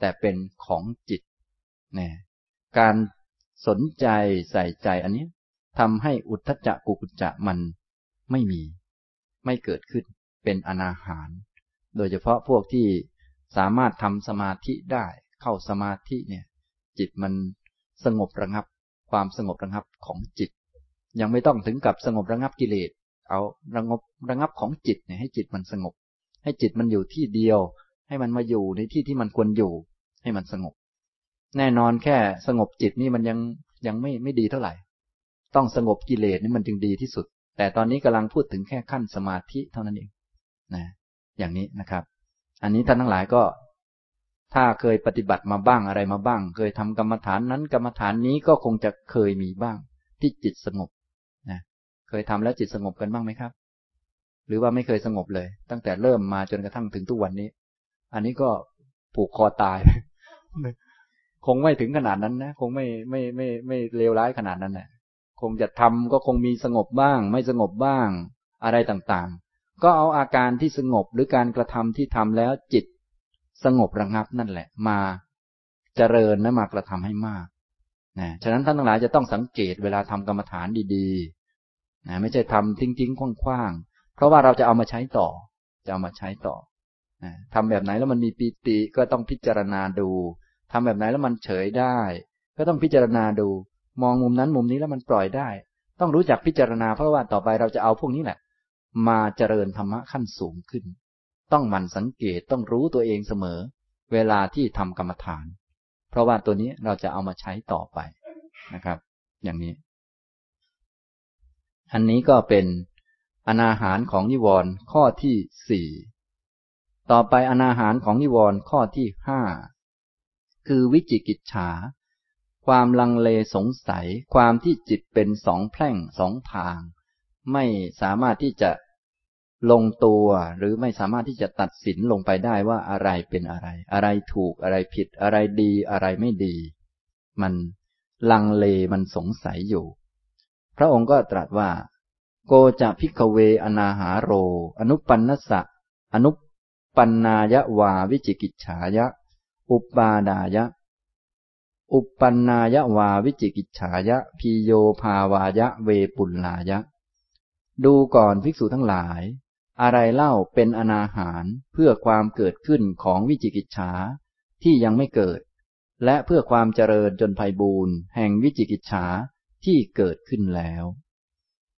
แต่เป็นของจิตนะการสนใจใส่ใจอันนี้ทำให้อุทธจักกุกุจจะมันไม่มี ไม่เกิดขึ้นเป็นอนาหาร โดยเฉพาะพวกที่สามารถทำสมาธิได้เข้าสมาธิเนี่ยจิตมันสงบระงับ ความสงบระงับของจิต ยังไม่ต้องถึงกับสงบระงับกิเลส เอาระงบระงับของจิตเนี่ยให้จิตมันสงบ ให้จิตมันอยู่ที่เดียว ให้มันมาอยู่ในที่ที่มันควรอยู่ ให้มันสงบ แน่นอนแค่สงบจิตนี่มันยังยังไม่ไม่ดีเท่าไหร่ ต้องสงบกิเลสนี่มันจึงดีที่สุด แต่ตอนนี้กำลังพูดถึงแค่ขั้นสมาธิเท่านั้นเองนะอย่างนี้นะครับ อันนี้ท่านทั้งหลายก็ ถ้าเคยปฏิบัติมาบ้างอะไรมาบ้าง เคยทำกรรมฐานนั้นกรรมฐานนี้ก็คงจะเคยมีบ้าง ที่จิตสงบนะเคยทำแล้วจิตสงบกันบ้างไหมครับ หรือว่าไม่เคยสงบเลย ตั้งแต่เริ่มมาจนกระทั่งถึงทุกวันนี้ อันนี้ก็ผูกคอตายคงไม่ถึงขนาดนั้นนะ คงไม่ไม่ไม่ไม่เลวร้ายขนาดนั้นแหละ คงจะทำก็คงมีสงบบ้าง ไม่สงบบ้าง อะไรต่างๆ ก็เอาอาการที่สงบหรือการกระทำที่ทำแล้วจิต สงบระงับนั่นแหละ มาเจริญและมากระทำให้มากนะฉะนั้นท่านทั้งหลายจะต้องสังเกตเวลาทำกรรมฐานดีๆนะไม่ใช่ทำทิ้งๆคว่างๆเพราะว่าเราจะเอามาใช้ต่อ จะเอามาใช้ต่อทำแบบไหนแล้วมันมีปีติก็ต้องพิจารณาดูทำแบบไหนแล้วมันเฉยได้ ก็ต้องพิจารณาดู มองมุมนั้นมุมนี้แล้วมันปล่อยได้ ต้องรู้จักพิจารณาเพราะว่าต่อไปเราจะเอาพวกนี้แหละ มาเจริญธรรมะขั้นสูงขึ้น ต้องมันสังเกตต้องรู้ตัวเองเสมอ เวลาที่ทำกรรมฐาน เพราะว่าตัวนี้เราจะเอามาใช้ต่อไปนะครับ อย่างนี้ อันนี้ก็เป็นอนาหารของนิวรณ์ข้อที่สี่ต่อไปอนาหารของนิวรณ์ข้อที่ห้าคือวิจิกิจฉา ความลังเลสงสัย ความที่จิตเป็นสองแพร่งสองทาง ไม่สามารถที่จะลงตัวหรือไม่สามารถที่จะตัดสินลงไปได้ว่าอะไรเป็นอะไร อะไรถูกอะไรผิด อะไรดีอะไรไม่ดี มันลังเลมันสงสัยอยู่ พระองค์ก็ตรัสว่า โกจะพิกเวอนาหาโร อนุปันนสะ อนุปัญนายะวาวิจิกิจฉายะ อุปาดายะ อุปปัญนายะวาวิจิกิจฉายะพีโยภาวายะเวปุลลายะ ดูก่อนภิกษุทั้งหลาย อะไรเล่าเป็นอนาหารเพื่อความเกิดขึ้นของวิจิกิจฉาที่ยังไม่เกิด และเพื่อความเจริญจนภัยบูรณ์แห่งวิจิกิจฉาที่เกิดขึ้นแล้ว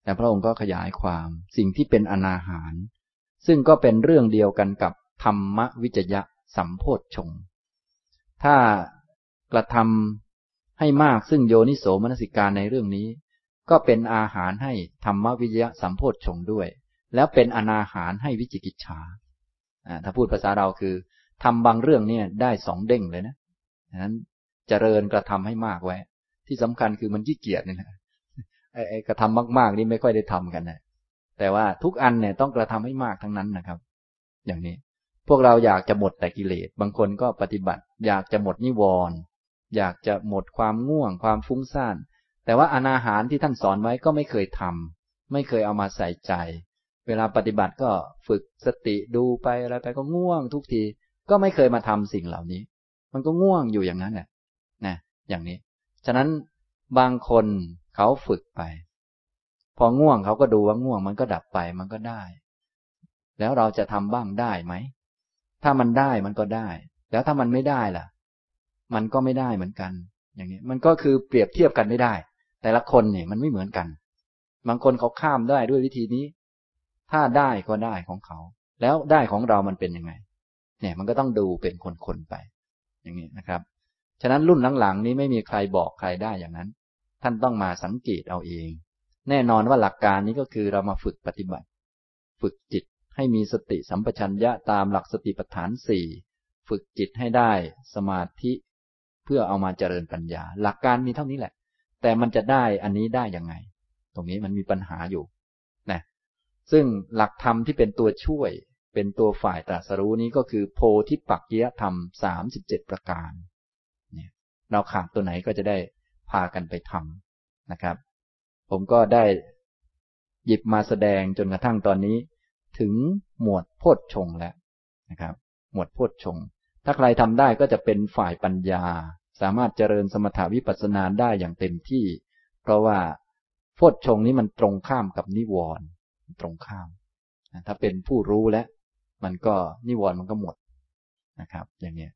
แต่พระองค์ก็ขยายความสิ่งที่เป็นอนาหาร ซึ่งก็เป็นเรื่องเดียวกันกับธรรมวิจยะสัมโพธชงถ้า กระทำให้มากซึ่งโยนิโสมนสิการในเรื่องนี้ ก็เป็นอาหารให้ธรรมวิยะสัมโพธชงด้วย แล้วเป็นอนาหารให้วิจิกิจฉาถ้าพูดภาษาเราคือทำบางเรื่องเนี่ยได้สองเด้งเลยนะฉะนั้นเจริญกระทำให้มากไว้ ที่สำคัญคือมันขี้เกียจนี่นะไอ้กระทำมาก ๆ นี่ไม่ค่อยได้ทำกันนะแต่ว่าทุกอันเนี่ยต้องกระทำให้มากทั้งนั้นนะครับ อย่างนี้ พวกเราอยากจะหมดแต่กิเลสบางคนก็ปฏิบัติ อยากจะหมดนิวรณ์ อยากจะหมดความง่วง ความฟุ้งซ่าน แต่ว่าอนาหารที่ท่านสอนไว้ก็ไม่เคยทำไม่เคยเอามาใส่ใจ เวลาปฏิบัติก็ฝึกสติดูไปอะไรไปก็ง่วงทุกที ก็ไม่เคยมาทำสิ่งเหล่านี้ มันก็ง่วงอยู่อย่างนั้นแหละนะอย่างนี้ ฉะนั้นบางคนเขาฝึกไป พอง่วงเขาก็ดูว่าง่วง มันก็ดับไปมันก็ได้ แล้วเราจะทำบ้างได้ไหมถ้ามันได้มันก็ได้ แล้วถ้ามันไม่ได้ล่ะ มันก็ไม่ได้เหมือนกัน อย่างนี้มันก็คือเปรียบเทียบกันไม่ได้ แต่ละคนเนี่ยมันไม่เหมือนกัน บางคนเขาข้ามได้ด้วยวิธีนี้ ถ้าได้ก็ได้ของเขา แล้วได้ของเรามันเป็นยังไง เนี่ยมันก็ต้องดูเป็นคนๆไป อย่างนี้นะครับ ฉะนั้นรุ่นหลังๆนี้ไม่มีใครบอกใครได้อย่างนั้น ท่านต้องมาสังเกตเอาเอง แน่นอนว่าหลักการนี้ก็คือเรามาฝึกปฏิบัติ ฝึกจิตให้มีสติสัมปชัญญะตามหลักสติปัฏฐานสี่ฝึกจิตให้ได้สมาธิ เพื่อเอามาเจริญปัญญา หลักการมีเท่านี้แหละ แต่มันจะได้อันนี้ได้ยังไง ตรงนี้มันมีปัญหาอยู่นะซึ่งหลักธรรมที่เป็นตัวช่วย เป็นตัวฝ่ายตรัสรู้นี้ก็คือโพธิปักจยธรรมสามสิบเจ็ดประการเนี่ยเราขาดตัวไหนก็จะได้พากันไปทำนะครับ ผมก็ได้หยิบมาแสดงจนกระทั่งตอนนี้ ถึงหมวดโพชฌงแล้วนะครับ หมวดโพชฌง ถ้าใครทำได้ก็จะเป็นฝ่ายปัญญา สามารถเจริญสมถาวิปัสสนาได้อย่างเต็มที่ เพราะว่าโพชฌงนี้มันตรงข้ามกับนิวรณ์ตรงข้าม ถ้าเป็นผู้รู้แล้วมันก็นิวรณ์มันก็หมดนะครับ อย่างนี้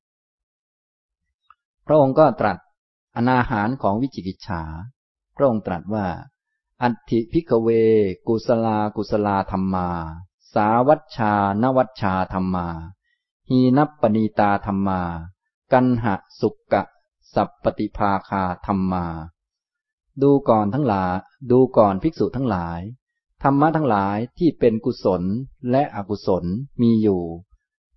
พระองค์ก็ตรัสอนาหารของวิจิกิจฉา พระองค์ตรัสว่า อัติพิกเว กุสลา กุสลาธรรมาสาวัชชานวัชชาธรรมา หีนัปปณีตาธรรมา กันหะสุกะ สัพปฏิภาคาธรรมา ดูก่อนทั้งหลายดูก่อนภิกษุทั้งหลาย ธรรมะทั้งหลายที่เป็นกุศลและอกุศลมีอยู่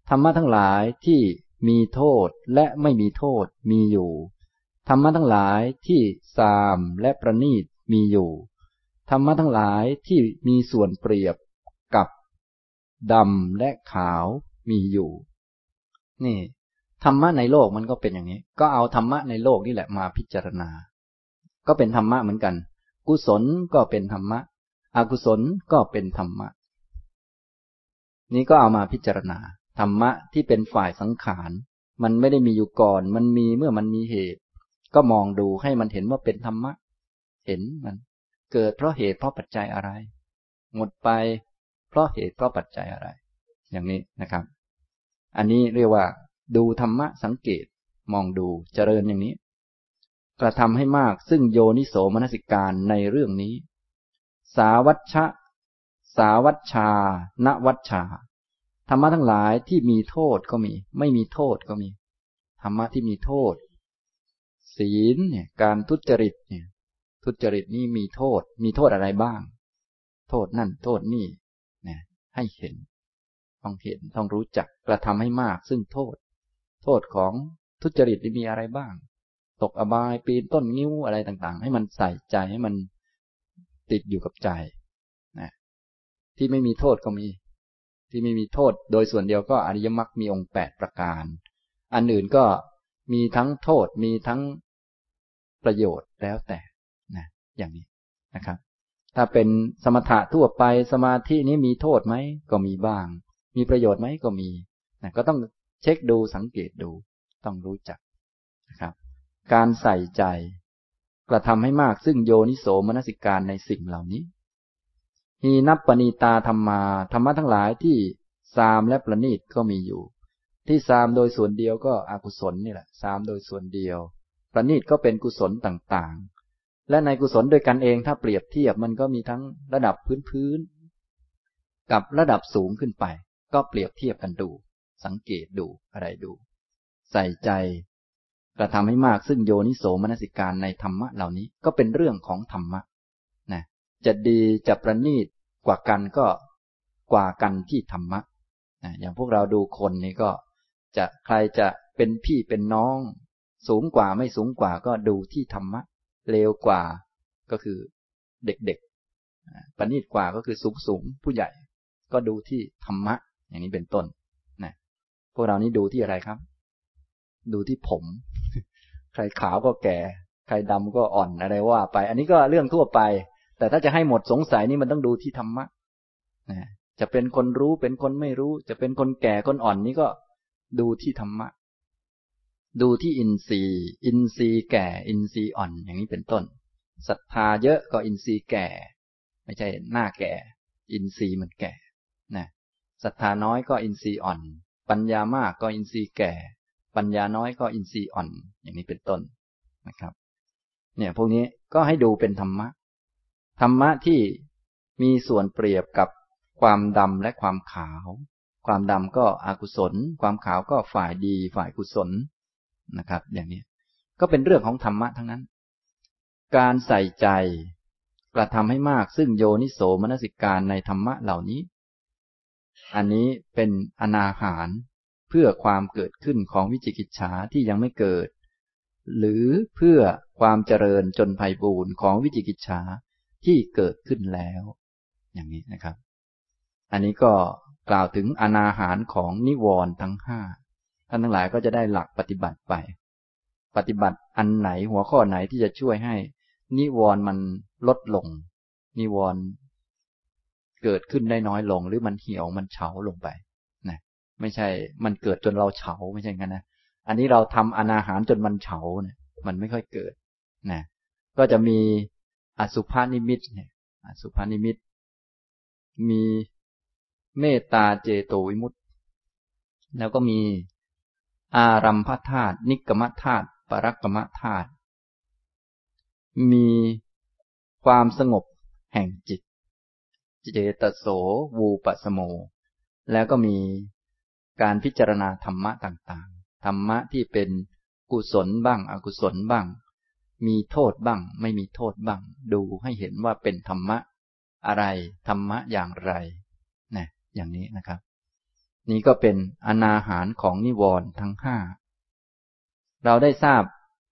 ธรรมะทั้งหลายที่มีโทษและไม่มีโทษมีอยู่ ธรรมะทั้งหลายที่สามและประณีตมีอยู่ ธรรมะทั้งหลายที่มีส่วนเปรียบกับดำและขาวมีอยู่ นี่ธรรมะในโลกมันก็เป็นอย่างนี้ ก็เอาธรรมะในโลกนี่แหละมาพิจารณา ก็เป็นธรรมะเหมือนกัน กุศลก็เป็นธรรมะ อกุศลก็เป็นธรรมะ นี่ก็เอามาพิจารณา ธรรมะที่เป็นฝ่ายสังขาร มันไม่ได้มีอยู่ก่อน มันมีเมื่อมันมีเหตุ ก็มองดูให้มันเห็นว่าเป็นธรรมะ เห็นมัน เกิดเพราะเหตุเพราะปัจจัยอะไร หมดไป เพราะเหตุเพราะปัจจัยอะไร อย่างนี้นะครับ อันนี้เรียกว่า ดูธรรมะสังเกต มองดูเจริญอย่างนี้ กระทำให้มากซึ่งโยนิโสมนสิการในเรื่องนี้ สาวัชชะ สาวัชชา ณวัชชา ธรรมะทั้งหลายที่มีโทษก็มี ไม่มีโทษก็มี ธรรมะที่มีโทษ ศีลเนี่ย การทุจริตเนี่ย ทุจริตนี่มีโทษ มีโทษอะไรบ้าง โทษนั่น โทษนี่ เนี่ย ให้เห็น ต้องเห็นต้องรู้จักกระทำให้มากซึ่งโทษ โทษของทุจริตมีอะไรบ้าง ตกอบายปีนต้นงิ้วอะไรต่างๆ ให้มันใส่ใจให้มันติดอยู่กับใจนะที่ไม่มีโทษก็มี ที่ไม่มีโทษ โดยส่วนเดียวก็อริยมรรคมีองค์แปดประการ อันอื่นก็มีทั้งโทษมีทั้งประโยชน์แล้วแต่นะอย่างนี้นะครับ ถ้าเป็นสมถะทั่วไปสมาธินี้มีโทษไหมก็มีบ้าง มีประโยชน์ไหมก็มีนะก็ต้องเช็คดูสังเกตดู ต้องรู้จักนะครับ การใส่ใจ กระทำให้มากซึ่งโยนิโสมนสิการในสิ่งเหล่านี้มีนับปณีตาธรรมาธรรมะทั้งหลายที่สามและประณีตก็มีอยู่ ที่สามโดยส่วนเดียวก็อกุศลนี่แหละสามโดยส่วนเดียว ประณีตก็เป็นกุศลต่างๆ และในกุศลด้วยกันเองถ้าเปรียบเทียบมันก็มีทั้งระดับพื้นๆกับระดับสูงขึ้นไป ก็เปรียบเทียบกันดู สังเกตดูอะไรดู ใส่ใจกระทำให้มากซึ่งโยนิโสมนสิการในธรรมะเหล่านี้ก็เป็นเรื่องของธรรมะจะดีจะประณีตกว่ากันก็กว่ากันที่ธรรมะนะอย่างพวกเราดูคนนี่ก็ จะใครจะเป็นพี่เป็นน้อง สูงกว่าไม่สูงกว่าก็ดูที่ธรรมะเลวกว่าก็คือเด็กๆประณีตกว่าก็คือสูงสูงผู้ใหญ่ ก็ดูที่ธรรมะ อย่างนี้เป็นต้นนะพวกเรานี้ดูที่อะไรครับ ดูที่ผม ใครขาวก็แก่ ใครดำก็อ่อนอะไรว่าไป อันนี้ก็เรื่องทั่วไป แต่ถ้าจะให้หมดสงสัยนี่มันต้องดูที่ธรรมะนะจะเป็นคนรู้เป็นคนไม่รู้ จะเป็นคนแก่คนอ่อนนี่ก็ดูที่ธรรมะ ดูที่อินทรีย์ อินทรีย์แก่ อินทรีย์อ่อน อย่างนี้เป็นต้นศรัทธาเยอะก็อินทรีย์แก่ ไม่ใช่หน้าแก่ อินทรีย์มันแก่ ศรัทธาน้อยก็อินทรีย์อ่อน ปัญญามากก็อินทรีย์แก่ ปัญญาน้อยก็อินทรีย์อ่อน อย่างนี้เป็นต้นนะครับ เนี่ยพวกนี้ก็ให้ดูเป็นธรรมะ ธรรมะที่มีส่วนเปรียบกับความดำและความขาว ความดำก็อกุศล ความขาวก็ฝ่ายดีฝ่ายกุศลนะครับ อย่างนี้ก็เป็นเรื่องของธรรมะทั้งนั้น การใส่ใจกระทำให้มากซึ่งโยนิโสมนสิการในธรรมะเหล่านี้ อันนี้เป็นอนาหารเพื่อความเกิดขึ้นของวิจิกิจฉาที่ยังไม่เกิด หรือเพื่อความเจริญจนไพ่บูรณ์ของวิจิกิจฉาที่เกิดขึ้นแล้ว อย่างนี้นะครับ อันนี้ก็กล่าวถึงอนาหารของนิวรณ์ทั้งห้าท่านทั้งหลายก็จะได้หลักปฏิบัติไป ปฏิบัติอันไหนหัวข้อไหนที่จะช่วยให้ นิวรณ์มันลดลง นิวรณ์ เกิดขึ้นได้น้อยลง หรือมันเหี่ยวมันเฉาลงไปนะไม่ใช่มันเกิดจนเราเฉาไม่ใช่งั้นนะอันนี้เราทำอนาหารจนมันเฉาเนี่ยมันไม่ค่อยเกิดนะก็จะมีอสุภานิมิตเนี่ยอสุภานิมิต มีเมตตาเจโตวิมุตต์แล้วก็มีอารัมพธาตุนิกรรมธาตุปรักกรรมธาตุมีความสงบแห่งจิต เจตโสวูปสโม แล้วก็มีการพิจารณาธรรมะต่างๆ ธรรมะที่เป็นกุศลบ้าง อกุศลบ้าง มีโทษบ้าง ไม่มีโทษบ้าง ดูให้เห็นว่าเป็นธรรมะอะไร ธรรมะอย่างไรนะอย่างนี้นะครับ นี้ก็เป็นอนาหารของนิวรณ์ทั้งห้า เราได้ทราบ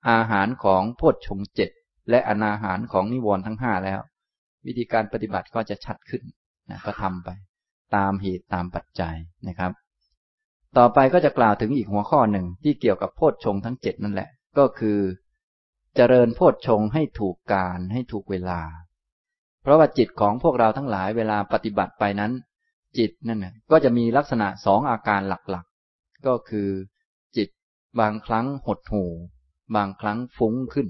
อาหารของโพชฌงเจ็ดและอนาหารของนิวรณ์ทั้งห้าแล้ว วิธีการปฏิบัติก็จะชัดขึ้นนะก็ทำไป ตามเหตุตามปัจจัยนะครับ ต่อไปก็จะกล่าวถึงอีกหัวข้อหนึ่งที่เกี่ยวกับโพชฌงทั้งเจ็ดนั่นแหละ ก็คือเจริญโพชฌงให้ถูกการให้ถูกเวลา เพราะว่าจิตของพวกเราทั้งหลายเวลาปฏิบัติไปนั้น จิตนั่นนะก็จะมีลักษณะสองอาการหลักๆ ก็คือจิตบางครั้งหดหูบางครั้งฟุ้งขึ้น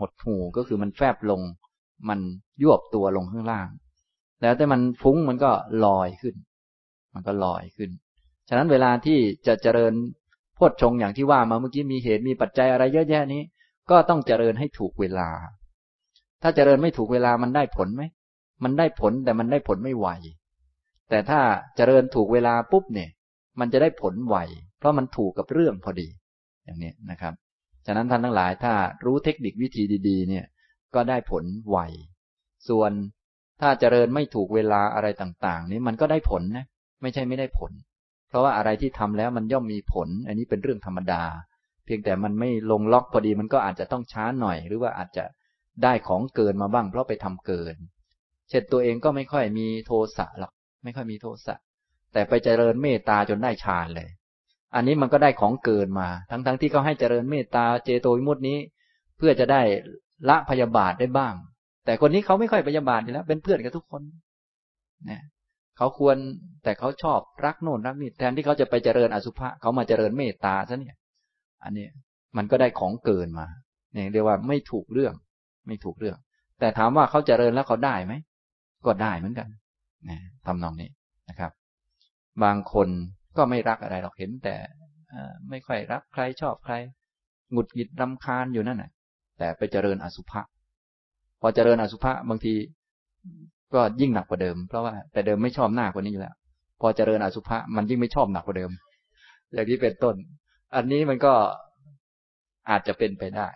หดหูก็คือมันแฟบลง มันยวบตัวลงข้างล่าง แล้วแต่มันฟุ้งมันก็ลอยขึ้น มันก็ลอยขึ้น ฉะนั้นเวลาที่จะเจริญพดชงอย่างที่ว่ามาเมื่อกี้มีเหตุมีปัจจัยอะไรเยอะแยะนี้ ก็ต้องเจริญให้ถูกเวลา ถ้าเจริญไม่ถูกเวลามันได้ผลไหมมันได้ผลแต่มันได้ผลไม่ไวแต่ถ้าเจริญถูกเวลาปุ๊บเนี่ย มันจะได้ผลไวเพราะมันถูกกับเรื่องพอดี อย่างนี้นะครับ ฉะนั้นท่านทั้งหลายถ้ารู้เทคนิควิธีดี ๆ เนี่ย ก็ได้ผลไว ส่วนถ้าเจริญไม่ถูกเวลาอะไรต่างๆ นี่มันก็ได้ผลนะ ไม่ใช่ไม่ได้ผล เพราะว่าอะไรที่ทำแล้วมันย่อมมีผล อันนี้เป็นเรื่องธรรมดา เพียงแต่มันไม่ลงล็อกพอดีมันก็อาจจะต้องช้าหน่อย หรือว่าอาจจะได้ของเกินมาบ้าง เพราะไปทำเกิน เช่นตัวเองก็ไม่ค่อยมีโทสะหรอก ไม่ค่อยมีโทสะ แต่ไปเจริญเมตตาจนได้ฌานเลย อันนี้มันก็ได้ของเกินมา ทั้งๆทที่เขาให้เจริญเมตตาเจโตวิมุตินี้ เพื่อจะได้ ละพยาบาทได้บ้าง แต่คนนี้เขาไม่ค่อยพยาบาทอยู่แล้ว เป็นเพื่อนกับทุกคนนะเขาควรแต่เขาชอบรักโน่นรักนี่แทนที่เขาจะไปเจริญอสุภะเขามาเจริญเมตตาซะเนี่ย อันนี้มันก็ได้ของเกินมาเนี่ยเรียกว่าไม่ถูกเรื่อง ไม่ถูกเรื่อง แต่ถามว่าเขาเจริญแล้วเขาได้ไหมก็ได้เหมือนกันนะทำนองนี้นะครับ บางคนก็ไม่รักอะไรหรอกเห็นแต่ไม่ค่อยรักใครชอบใครหงุดหงิดรำคาญอยู่นั่นแหละ แต่ไปเจริญอสุภะพอเจริญอสุภะบางทีก็ยิ่งหนักกว่าเดิม เพราะว่าแต่เดิมไม่ชอบหน้ากว่านี้อยู่แล้ว พอเจริญอสุภะมันยิ่งไม่ชอบหนักกว่าเดิม อย่างนี้เป็นต้น อันนี้มันก็อาจจะเป็นไปได้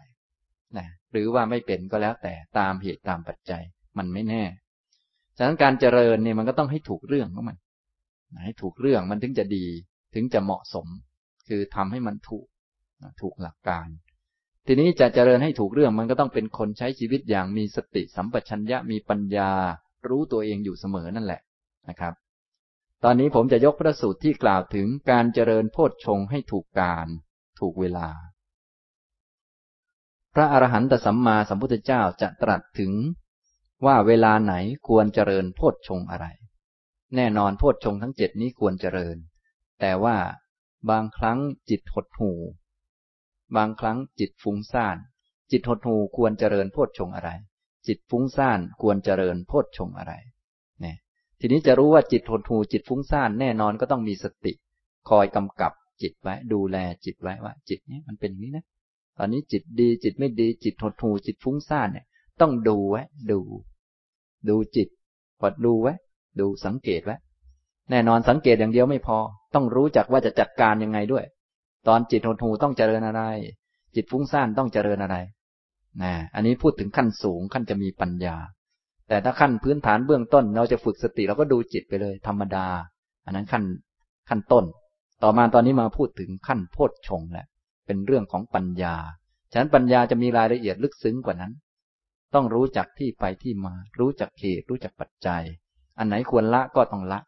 นะหรือว่าไม่เป็นก็แล้วแต่ตามเหตุตามปัจจัยมันไม่แน่ ฉะนั้นการเจริญเนี่ยมันก็ต้องให้ถูกเรื่องของมันให้ถูกเรื่องมันถึงจะดีถึงจะเหมาะสม คือทำให้มันถูกถูกหลักการ ทีนี้จะเจริญให้ถูกเรื่องมันก็ต้องเป็นคนใช้ชีวิตอย่างมีสติสัมปชัญญะมีปัญญา รู้ตัวเองอยู่เสมอนั่นแหละนะครับ ตอนนี้ผมจะยกพระสูตรที่กล่าวถึงการเจริญโพชฌงให้ถูกการ ถูกเวลา พระอรหันตสัมมาสัมพุทธเจ้าจะตรัสถึงว่าเวลาไหนควรเจริญโพชฌงอะไร แน่นอนโพชฌงทั้งเจ็ดนี้ควรเจริญ แต่ว่าบางครั้งจิตหดหู บางครั้งจิตฟุ้งซ่าน จิตหดหูควรเจริญโพชฌงอะไร จิตฟุ้งซ่านควรเจริญโพชฌงอะไรเนี่ยทีนี้จะรู้ว่าจิตหดหูจิตฟุ้งซ่านแน่นอนก็ต้องมีสติ คอยกำกับจิตไว้ ดูแลจิตไว้ว่า จิตนี้มันเป็นอย่างนี้นะตอนนี้จิตดีจิตไม่ดี จิตหดหูจิตฟุ้งซ่านเนี่ย ต้องดูไว้ดู ดูจิตพอดูไว้ดูสังเกตไว้แน่นอนสังเกตอย่างเดียวไม่พอ ต้องรู้จักว่าจะจัดการยังไงด้วย ตอนจิตหดหูต้องเจริญอะไร จิตฟุ้งซ่านต้องเจริญอะไรนะอันนี้พูดถึงขั้นสูงขั้นจะมีปัญญา แต่ถ้าขั้นพื้นฐานเบื้องต้น เราจะฝึกสติเราก็ดูจิตไปเลย ธรรมดา อันนั้นขั้นขั้นต้น ต่อมาตอนนี้มาพูดถึงขั้นโพชฌงแหละเป็นเรื่องของปัญญา ฉะนั้นปัญญาจะมีรายละเอียดลึกซึ้งกว่านั้น ต้องรู้จักที่ไปที่มา รู้จักเหตุรู้จักปัจจัย อันไหนควรละก็ต้องละ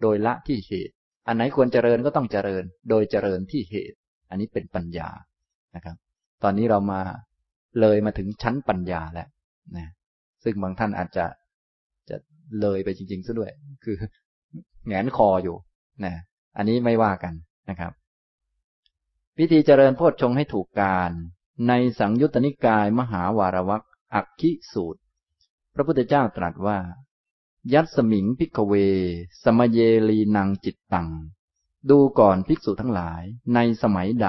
โดยละที่เหตุ อันไหนควรเจริญก็ต้องเจริญ โดยเจริญที่เหตุ อันนี้เป็นปัญญานะครับ ตอนนี้เรามาเลยมาถึงชั้นปัญญาแล้วนะซึ่งบางท่านอาจจะจะเลยไปจริงๆซะด้วย คือแงนคออยู่นะอันนี้ไม่ว่ากันนะครับพิธีเจริญโพชฌงให้ถูกการ ในสังยุตตนิกายมหาวารวักอักขิสูตร พระพุทธเจ้าตรัสว่า ยัตสมิงพิกเว สมเยลีนังจิตตัง ดูก่อนภิกษุทั้งหลาย ในสมัยใด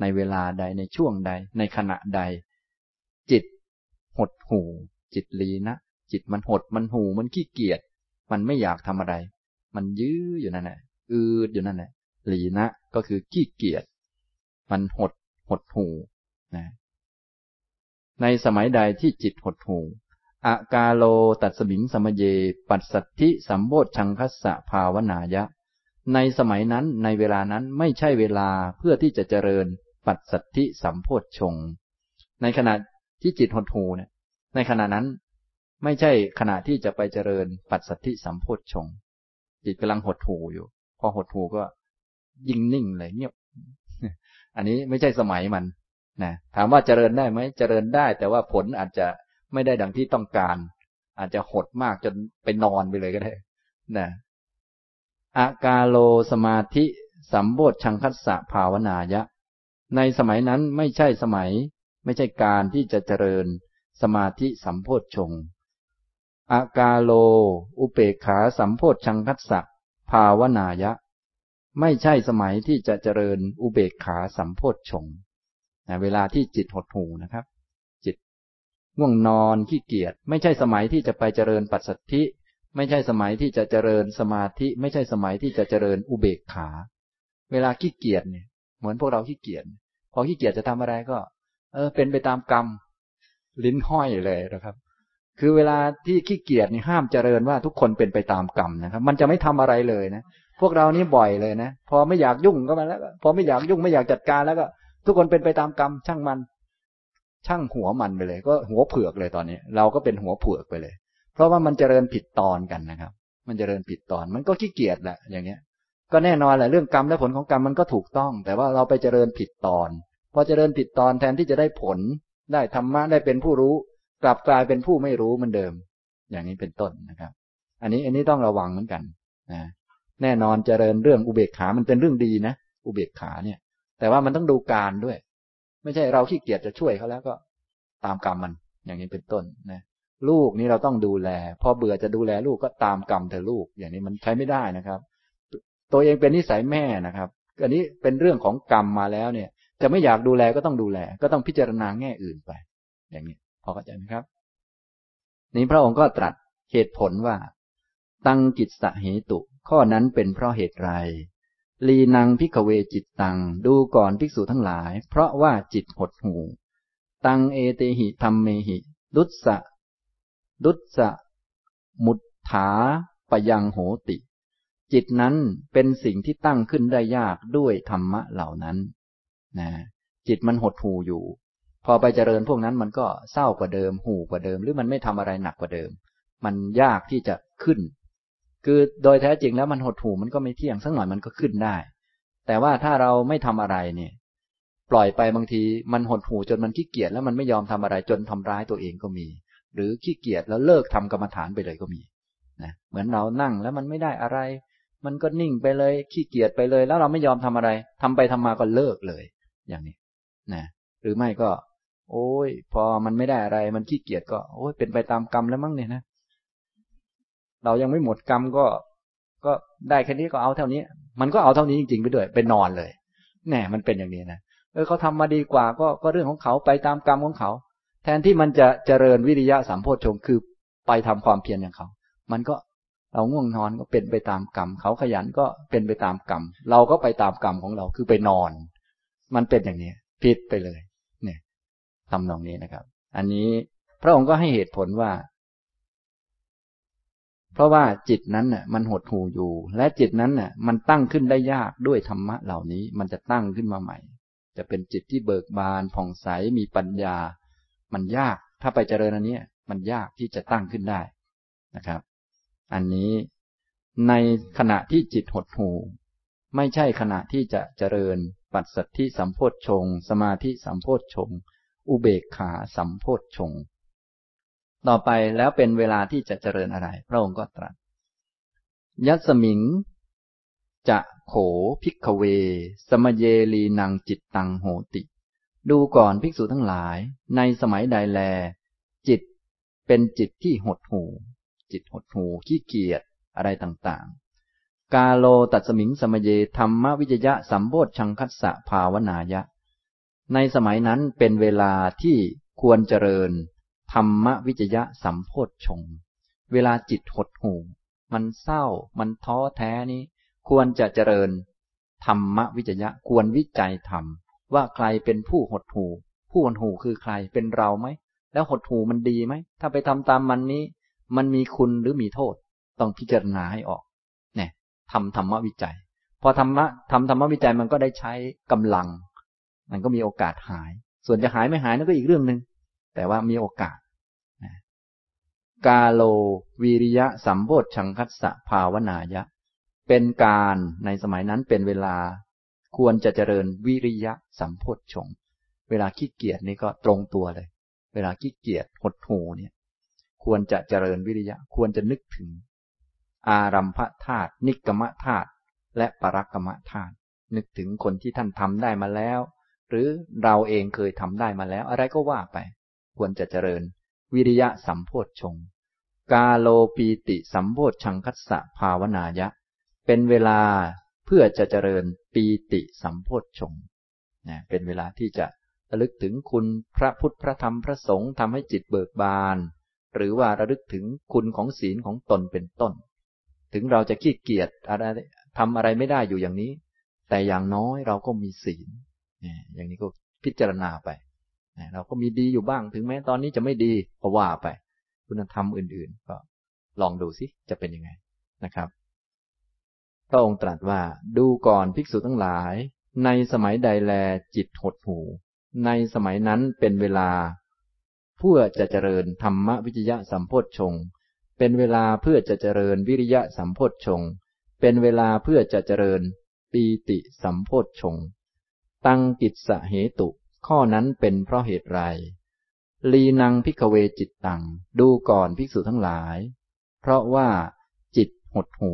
ในเวลาใดในช่วงใด ในขณะใด จิต หดหู จิตลีนะ จิตมันหดมันหูมันขี้เกียจมันไม่อยากทำอะไร มันยื้ออยู่นั่นแหละอืดอยู่นั่นแหละลีนะก็คือขี้เกียจมันหดหดหูนะในสมัยใดที่จิตหดหู อากาโลตัดสมิงสมเย ปัสสัทธิสัมโบชังคัสสะภาวนายะ ในสมัยนั้นในเวลานั้นไม่ใช่เวลาเพื่อที่จะเจริญ ปัสสัทธิสัมโพชง ในขณะที่จิตหดหูเนี่ย ในขณะนั้นไม่ใช่ขณะที่จะไปเจริญ ปัสสัทธิสัมโพชง จิตกำลังหดหูอยู่ พอหดหูก็ยิ่งนิ่งเลยเงียบ อันนี้ไม่ใช่สมัยมันนะถามว่าเจริญได้ไหมเจริญได้ แต่ว่าผลอาจจะ ไม่ได้ดังที่ต้องการ อาจจะหดมากจนไปนอนไปเลยก็ได้นะอากาโลสมาธิสัมโบชังคัสสะภาวนายะ ในสมัยนั้นไม่ใช่สมัย ไม่ใช่การที่จะเจริญสมาธิสัมโพธชง อากาโล อุเปขาสัมโพชชังคัสสะภาวนายะ ไม่ใช่สมัยที่จะเจริญอุเบกขาสัมโพธชฌงเวลาที่จิตหดหูนะครับ ง่วงนอนขี้เกียจไม่ใช่สมัยที่จะไปเจริญปัสสัทธิ ไม่ใช่สมัยที่จะเจริญสมาธิ ไม่ใช่สมัยที่จะเจริญอุเบกขา เวลาขี้เกียจเนี่ยเหมือนพวกเราขี้เกียจพอขี้เกียจจะทำอะไรก็ เออ เป็นไปตามกรรม ลิ้นห้อยเลยนะครับ คือเวลาที่ขี้เกียจนี่ห้ามเจริญว่าทุกคนเป็นไปตามกรรมนะครับ มันจะไม่ทำอะไรเลยนะพวกเรานี่บ่อยเลยนะพอไม่อยากยุ่งก็มาแล้วพอไม่อยากยุ่งไม่อยากจัดการแล้วก็ ทุกคนเป็นไปตามกรรมช่างมัน ช่างหัวมันไปเลย ก็หัวเผือกเลยตอนนี้ เราก็เป็นหัวเผือกไปเลย เพราะว่ามันเจริญผิดตอนกันนะครับ มันเจริญผิดตอนมันก็ขี้เกียจแหละอย่างเงี้ย ก็แน่นอนแหละเรื่องกรรมและผลของกรรมมันก็ถูกต้อง แต่ว่าเราไปเจริญผิดตอนพอเจริญผิดตอนแทนที่จะได้ผล ได้ธรรมะได้เป็นผู้รู้ กลับกลายเป็นผู้ไม่รู้เหมือนเดิม อย่างนี้เป็นต้นนะครับ อันนี้อันนี้ต้องระวังเหมือนกันนะแน่นอนเจริญเรื่องอุเบกขา มันเป็นเรื่องดีนะ อุเบกขาเนี่ย แต่ว่ามันต้องดูการด้วย ไม่ใช่เราขี้เกียจจะช่วยเขาแล้วก็ตามกรรมมัน อย่างนี้เป็นต้นนะลูกนี่เราต้องดูแล พอเบื่อจะดูแลลูกก็ตามกรรมเธอลูก อย่างนี้มันใช้ไม่ได้นะครับ ตัวเองเป็นนิสัยแม่นะครับอันนี้เป็นเรื่องของกรรมมาแล้วเนี่ย จะไม่อยากดูแลก็ต้องดูแล ก็ต้องพิจารณาแง่อื่นไป อย่างนี้พอเข้าใจไหมครับ นี้พระองค์ก็ตรัสเหตุผลว่า ตั้งกิจสะเหตุ ข้อนั้นเป็นเพราะเหตุไร ลีนังพิกเวจิตตัง ดูก่อนภิกษุทั้งหลาย เพราะว่าจิตหดหู ตังเอเตหิธรรมเมหิ ดุสะ ดุสะ มุตถาปยังโหติ จิตนั้นเป็นสิ่งที่ตั้งขึ้นได้ยากด้วยธรรมะเหล่านั้นนะจิตมันหดหูอยู่ พอไปเจริญพวกนั้นมันก็เศร้ากว่าเดิม หูกว่าเดิม หรือมันไม่ทำอะไรหนักกว่าเดิม มันยากที่จะขึ้น คือโดยแท้จริงแล้วมันหดหู่มันก็ไม่เที่ยงสักหน่อยมันก็ขึ้นได้ แต่ว่าถ้าเราไม่ทำอะไรเนี่ย ปล่อยไปบางทีมันหดหู่จนมันขี้เกียจแล้วมันไม่ยอมทำอะไรจนทำร้ายตัวเองก็มี หรือขี้เกียจแล้วเลิกทำกรรมฐานไปเลยก็มีนะเหมือนเรานั่งแล้วมันไม่ได้อะไร มันก็นิ่งไปเลยขี้เกียจไปเลย แล้วเราไม่ยอมทำอะไรทำไปทำมาก็เลิกเลย อย่างนี้นะหรือไม่ก็ โอ้ย พอมันไม่ได้อะไร มันขี้เกียจก็ โอ้ยเป็นไปตามกรรมแล้วมั้งเนี่ยนะ เรายังไม่หมดกรรมก็ ก็ได้แค่นี้ก็เอาเท่านี้ มันก็เอาเท่านี้จริงๆไปด้วยไปนอนเลยแหนมันเป็นอย่างนี้นะเออเขาทำมาดีกว่าก็ก็เรื่องของเขาไปตามกรรมของเขา แทนที่มันจะเจริญวิริยะสัมโพชฌงคือไปทำความเพียรอย่างเขา มันก็เราง่วงนอนก็เป็นไปตามกรรม เขาขยันก็เป็นไปตามกรรม เราก็ไปตามกรรมของเราคือไปนอน มันเป็นอย่างนี้ผิดไปเลย เนี่ยทำนองนี้นะครับ อันนี้พระองค์ก็ให้เหตุผลว่า เพราะว่าจิตนั้นน่ะมันหดหูอยู่ และจิตนั้นน่ะมันตั้งขึ้นได้ยากด้วยธรรมะเหล่านี้มันจะตั้งขึ้นมาใหม่ จะเป็นจิตที่เบิกบานผ่องใสมีปัญญา มันยากถ้าไปเจริญอันนี้มันยากที่จะตั้งขึ้นได้นะครับ อันนี้ในขณะที่จิตหดหูไม่ใช่ขณะที่จะเจริญปัสสัทธิสัมโพธชงสมาธิสัมโพธชงอุเบกขาสัมโพธชง ต่อไปแล้วเป็นเวลาที่จะเจริญอะไร พระองค์ก็ตรัส ยัสมิง จะโข ภิกขเว สมเยลีนังจิตตังโหติ ดูก่อนภิกษุทั้งหลาย ในสมัยใดแล จิตเป็นจิตที่หดหู่ จิตหดหู่ขี้เกียจอะไรต่างๆ กาโลตัสมิงสมเยธัมมวิจยะสัมโพชฌังคัสสะภาวนายะ ในสมัยนั้นเป็นเวลาที่ควรเจริญ ธรรมวิจยะสัมโพชฌงค์ เวลาจิตหดหูมันเศร้า มันท้อแท้นี้ ควรจะเจริญ ธรรมวิจยะควรวิจัยธรรม ว่าใครเป็นผู้หดหูผู้หดหูคือใครเป็นเราไหม แล้วหดหูมันดีไหม ถ้าไปทำตามมันนี้ มันมีคุณหรือมีโทษ ต้องพิจารณาให้ออก เนี่ยทำธรรมวิจัย พอธรรมะทำธรรมวิจัยมันก็ได้ใช้กำลัง มันก็มีโอกาสหาย ส่วนจะหายไม่หายนั่นก็อีกเรื่องหนึ่งแต่ว่ามีโอกาส กาโลวิริยะสัมโพชังคัสสะภาวนายะ เป็นการในสมัยนั้นเป็นเวลา ควรจะเจริญวิริยะสัมโพชง เวลาขี้เกียจนี่ก็ตรงตัวเลย เวลาขี้เกียจหดหูเนี่ย ควรจะเจริญวิริยะควรจะนึกถึง อารัมพธาตุนิกรรมธาตุและปรักกรรมธาตุนึกถึงคนที่ท่านทำได้มาแล้ว หรือเราเองเคยทำได้มาแล้ว อะไรก็ว่าไป ควรจะเจริญวิริยะสัมโพชฌง กาโลปีติสัมโพชชังคัสสะภาวนายะ เป็นเวลาเพื่อจะเจริญปีติสัมโพชฌงนะเป็นเวลาที่จะระลึกถึงคุณพระพุทธพระธรรมพระสงฆ์ทำให้จิตเบิกบาน หรือว่าระลึกถึงคุณของศีลของตนเป็นต้น ถึงเราจะขี้เกียจอะไรทำอะไรไม่ได้อยู่อย่างนี้ แต่อย่างน้อยเราก็มีศีลอย่างนี้ก็พิจารณาไปเราก็มีดีอยู่บ้าง ถึงแม้ตอนนี้จะไม่ดีก็ว่าไป คุณธรรมอื่นๆ ก็ลองดูสิจะเป็นยังไงนะครับ พระองค์ตรัสว่าดูก่อนภิกษุทั้งหลาย ในสมัยใดแลจิตหดหู ในสมัยนั้นเป็นเวลา เพื่อจะเจริญธรรมวิจยะสัมโพธชงเป็นเวลาเพื่อจะเจริญวิริยะสัมโพธชงเป็นเวลาเพื่อจะเจริญปีติสัมโพธชงตั้งกิจสเหตุ ข้อนั้นเป็นเพราะเหตุไร ลีนังพิกเวจิตตัง ดูก่อนภิกษุทั้งหลาย เพราะว่า จิตหดหู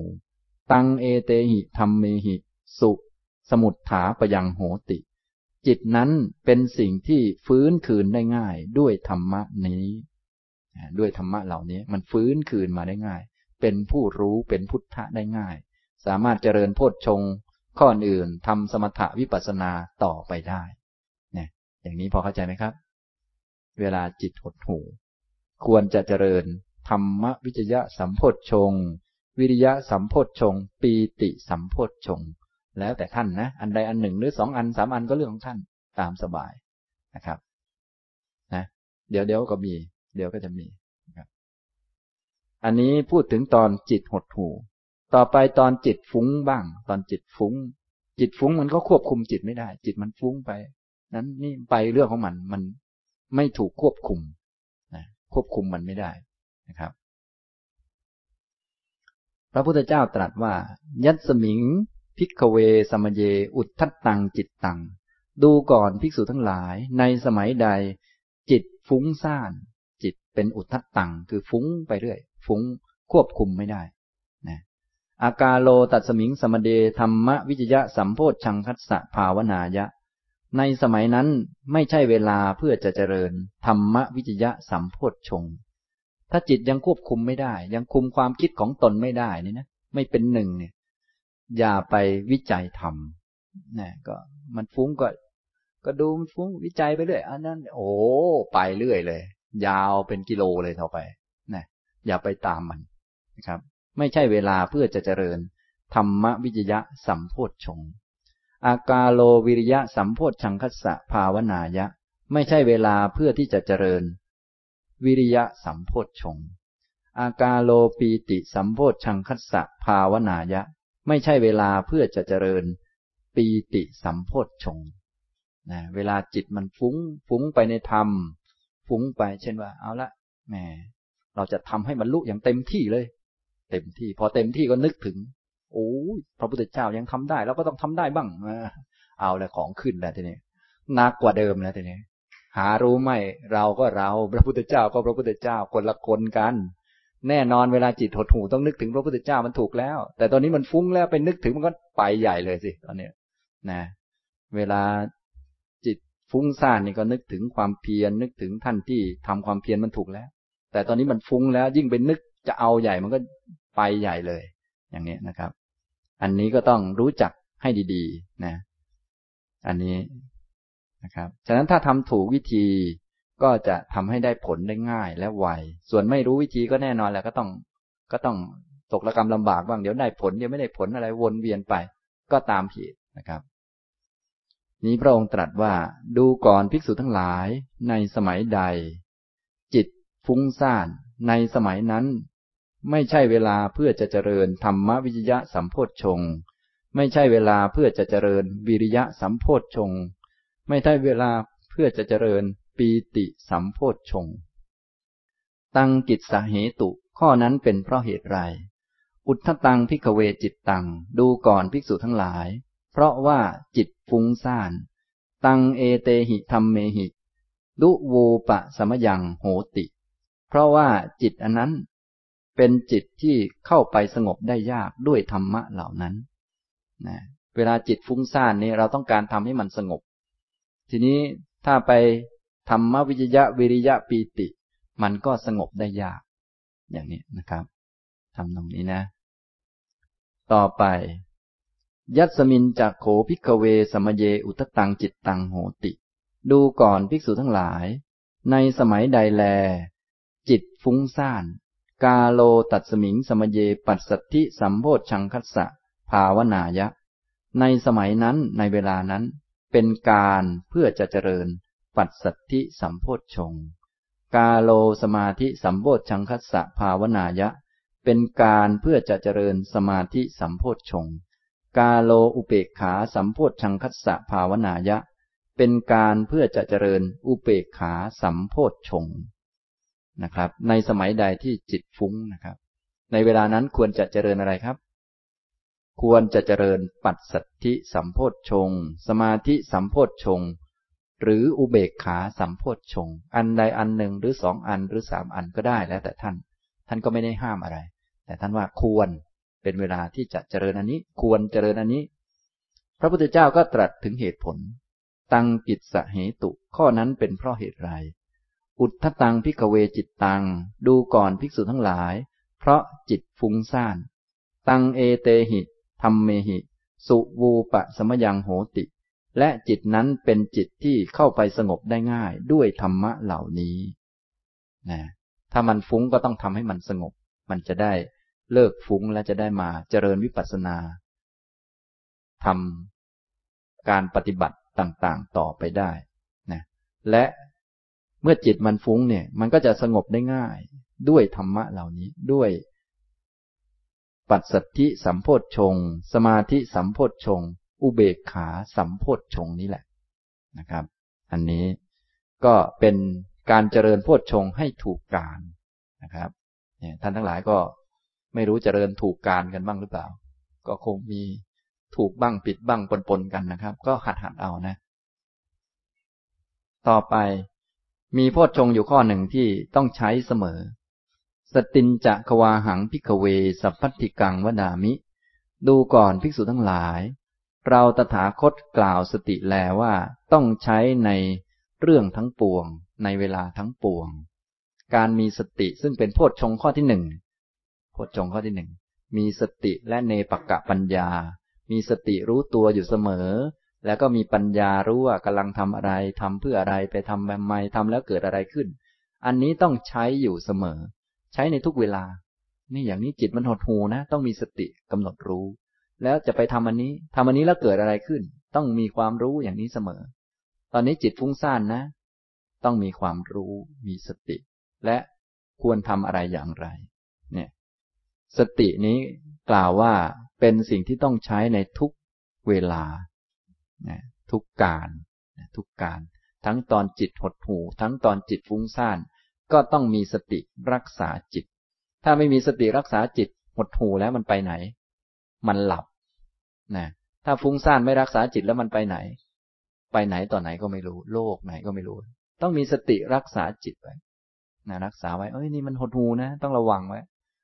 ตังเอเตหิธรรมเมหิ สุ สมุดถาปยังโหติ จิตนั้นเป็นสิ่งที่ฟื้นคืนได้ง่ายด้วยธรรมะนี้ ด้วยธรรมะเหล่านี้มันฟื้นคืนมาได้ง่าย เป็นผู้รู้เป็นพุทธะได้ง่าย สามารถเจริญโพชฌงข้ออื่นทำสมถะวิปัสสนาต่อไปได้เนี่ยอย่างนี้พอเข้าใจไหมครับ เวลาจิตหดหูควรจะเจริญ ธรรมวิจยะสัมโพชฌงวิริยะสัมโพชฌงปีติสัมโพชฌงแล้วแต่ท่านนะ อันใดอันหนึ่งหรือสองอันสามอันก็เรื่องของท่านตามสบายนะครับ นะ เดี๋ยวเดี๋ยวก็มี เดี๋ยวก็จะมีนะครับ อันนี้พูดถึงตอนจิตหดหูต่อไปตอนจิตฟุ้งบ้าง ตอนจิตฟุ้ง จิตฟุ้งมันก็ควบคุมจิตไม่ได้ จิตมันฟุ้งไป นั้นนี่ไปเรื่องของมัน มัน ไม่ถูกควบคุมนะควบคุมมันไม่ได้นะครับ พระพุทธเจ้าตรัสว่า ยัตสมิง ภิกขเวสมเย อุทธัตตังจิตตัง ดูก่อนภิกษุทั้งหลาย ในสมัยใด จิตฟุ้งซ่าน จิตเป็นอุทธัตตัง คือฟุ้งไปเรื่อย ฟุ้งควบคุมไม่ได้นะ อกาโลตัสมิงสมเย ธัมมวิจยะสัมโพชฌังคัสสะภาวนายะ ในสมัยนั้นไม่ใช่เวลาเพื่อจะเจริญ ธรรมวิจยะสัมโพชฌงค์ถ้าจิตยังควบคุมไม่ได้ ยังคุมความคิดของตนไม่ได้นี่นะไม่เป็นหนึ่งเนี่ย อย่าไปวิจัยธรรมนะก็มันฟุ้งก็ ก็ดูมันฟุ้งวิจัยไปเรื่อยอันนั้น โอ้ไปเรื่อยเลย ยาวเป็นกิโลเลยต่อไปนะอย่าไปตามมันนะครับ ไม่ใช่เวลาเพื่อจะเจริญ ธรรมวิจยะสัมโพธชงค์ อากาโลวิริยะสัมโพธชังคัสสะภาวนายะ ไม่ใช่เวลาเพื่อที่จะเจริญ วิริยะสัมโพธชงอากาโลปีติสัมโพธชังคัสสะภาวนายะ ไม่ใช่เวลาเพื่อจะเจริญ ปีติสัมโพธชงนะเวลาจิตมันฟุ้ง ฟุ้งไปในธรรม ฟุ้งไป เช่นว่า เอาละแหมเราจะทำให้มันลุอย่างเต็มที่เลย เต็มที่ พอเต็มที่ก็นึกถึง โอ้พระพุทธเจ้ายังทำได้เราก็ต้องทำได้บ้างเอาแล้วของขึ้นแล้วทีนี้หนักกว่าเดิมแล้วทีนี้หารู้ไหมเราก็เราพระพุทธเจ้าก็พระพุทธเจ้าคนละคนกัน แน่นอนเวลาจิตหดหูต้องนึกถึงพระพุทธเจ้ามันถูกแล้ว แต่ตอนนี้มันฟุ้งแล้วไปนึกถึงมันก็ไปใหญ่เลยสิตอนนี้นะเวลาจิตฟุ้งซ่านนี่ก็นึกถึงความเพียรนึกถึงท่านที่ทำความเพียรมันถูกแล้ว แต่ตอนนี้มันฟุ้งแล้วยิ่งไปนึกจะเอาใหญ่มันก็ไปใหญ่เลย อย่างนี้นะครับ อันนี้ก็ต้องรู้จักให้ดีๆ นะ อันนี้นะครับ ฉะนั้นถ้าทำถูกวิธีก็จะทำให้ได้ผลได้ง่ายและไว ส่วนไม่รู้วิธีก็แน่นอนแหละก็ต้องก็ต้องตกระกรรมลำบากบ้างเดี๋ยวได้ผลเดี๋ยวไม่ได้ผลอะไรวนเวียนไป ก็ตามผิดนะครับ นี้พระองค์ตรัสว่าดูก่อนภิกษุทั้งหลายในสมัยใด จิตฟุ้งซ่านในสมัยนั้น ไม่ใช่เวลาเพื่อจะเจริญธรรมวิจยะสัมโพธชงไม่ใช่เวลาเพื่อจะเจริญวิริยะสัมโพธชงไม่ใช่เวลาเพื่อจะเจริญปีติสัมโพธชงตังกิจสาเหตุ ข้อนั้นเป็นเพราะเหตุไร อุทธตังพิกเวจิตตัง ดูก่อนภิกษุทั้งหลาย เพราะว่าจิตฟุ้งซ่าน ตังเอเตหิธรรมเมหิ ดุวูปะสมยังโหติ เพราะว่าจิตอันนั้น เป็นจิตที่เข้าไปสงบได้ยากด้วยธรรมะเหล่านั้นนะเวลาจิตฟุ้งซ่านนี่เราต้องการทำให้มันสงบ ทีนี้ถ้าไปธรรมวิจยะวิริยะปีติ มันก็สงบได้ยาก อย่างนี้นะครับทำตรงนี้นะ ต่อไป ยัสมินจากโขพิกเวสมเยอุตตังจิตตังโหติ ดูก่อนภิกษุทั้งหลาย ในสมัยใดแล จิตฟุ้งซ่าน กาโลตัดสมิงสมเยปัสสัทธิสัมโพชังคัสสะภาวนายะ ในสมัยนั้นในเวลานั้น เป็นการเพื่อจะเจริญ ปัสสัทธิสัมโพชงกาโลสมาธิสัมโพชังคัสสะภาวนายะ เป็นการเพื่อจะเจริญสมาธิสัมโพชงกาโลอุเปกขาสัมโพชังคัสสะภาวนายะ เป็นการเพื่อจะเจริญอุเปกขาสัมโพชง นะครับ ในสมัยใดที่จิตฟุ้งนะครับ ในเวลานั้นควรจะเจริญอะไรครับ ควรจะเจริญปัจสัทธิสัมโพธชง สมาธิสัมโพธชง หรืออุเบกขาสัมโพธชง อันใดอันหนึ่งหรือสองอันหรือสามอันก็ได้แล้วแต่ท่าน ท่านก็ไม่ได้ห้ามอะไร แต่ท่านว่าควรเป็นเวลาที่จะเจริญอันนี้ ควรเจริญอันนี้ พระพุทธเจ้าก็ตรัสถึงเหตุผล ตังกิจสเหตุ ข้อนั้นเป็นเพราะเหตุไร อุทธตังพิกเวจิตตัง ดูก่อนภิกษุทั้งหลาย เพราะจิตฟุ้งซ่าน ตังเอเตหิธรรมเมหิ สุวูปะสมยังโหติ และจิตนั้นเป็นจิตที่เข้าไปสงบได้ง่ายด้วยธรรมะเหล่านี้นะถ้ามันฟุ้งก็ต้องทำให้มันสงบ มันจะได้เลิกฟุ้งและจะได้มาเจริญวิปัสสนาทำการปฏิบัติต่างๆ ต่อไปได้นะและ เมื่อจิตมันฟุ้งเนี่ย มันก็จะสงบได้ง่าย ด้วยธรรมะเหล่านี้ด้วย ปัจสัทธิสัมโพธชงสมาธิสัมโพธชงอุเบกขาสัมโพธชงนี้แหละนะครับ อันนี้ก็เป็นการเจริญโพธชงให้ถูกการนะครับเนี่ยท่านทั้งหลายก็ไม่รู้เจริญถูกการกันบ้างหรือเปล่า ก็คงมีถูกบ้างผิดบ้างปนๆกันนะครับ ก็หัดหัดเอานะ ต่อไป มีโพชฌงอยู่ข้อหนึ่งที่ต้องใช้เสมอ สตินจะควาหังพิกเว สัพพัติกังวดามิ ดูก่อนภิกษุทั้งหลาย เราตถาคตกล่าวสติแลว่าต้องใช้ในเรื่องทั้งปวง ในเวลาทั้งปวง การมีสติซึ่งเป็นโพชฌงข้อที่หนึ่งโพชฌงข้อที่หนึ่งมีสติและเนปกะปัญญา มีสติรู้ตัวอยู่เสมอ แล้วก็มีปัญญารู้ว่ากำลังทำอะไรทำเพื่ออะไรไปทำแบบไมทำแล้วเกิดอะไรขึ้น อันนี้ต้องใช้อยู่เสมอ ใช้ในทุกเวลา นี่อย่างนี้จิตมันหดหูนะ ต้องมีสติกำหนดรู้ แล้วจะไปทำอันนี้ทำอันนี้แล้วเกิดอะไรขึ้น ต้องมีความรู้อย่างนี้เสมอ ตอนนี้จิตฟุ้งซ่านนะ ต้องมีความรู้ มีสติ และควรทำอะไรอย่างไร เนี่ย สตินี้กล่าวว่าเป็นสิ่งที่ต้องใช้ในทุกเวลา ทุกการทุกการ ทั้งตอนจิตหดหู่ ทั้งตอนจิตฟุ้งซ่าน ก็ต้องมีสติรักษาจิต ถ้าไม่มีสติรักษาจิตหดหู่แล้วมันไปไหน มันหลับนะถ้าฟุ้งซ่านไม่รักษาจิตแล้วมันไปไหน ไปไหนต่อไหนก็ไม่รู้ โลกไหนก็ไม่รู้ ต้องมีสติรักษาจิตไว้นะรักษาไว้ เอ้ยนี่มันหดหูนะ ต้องระวังไว้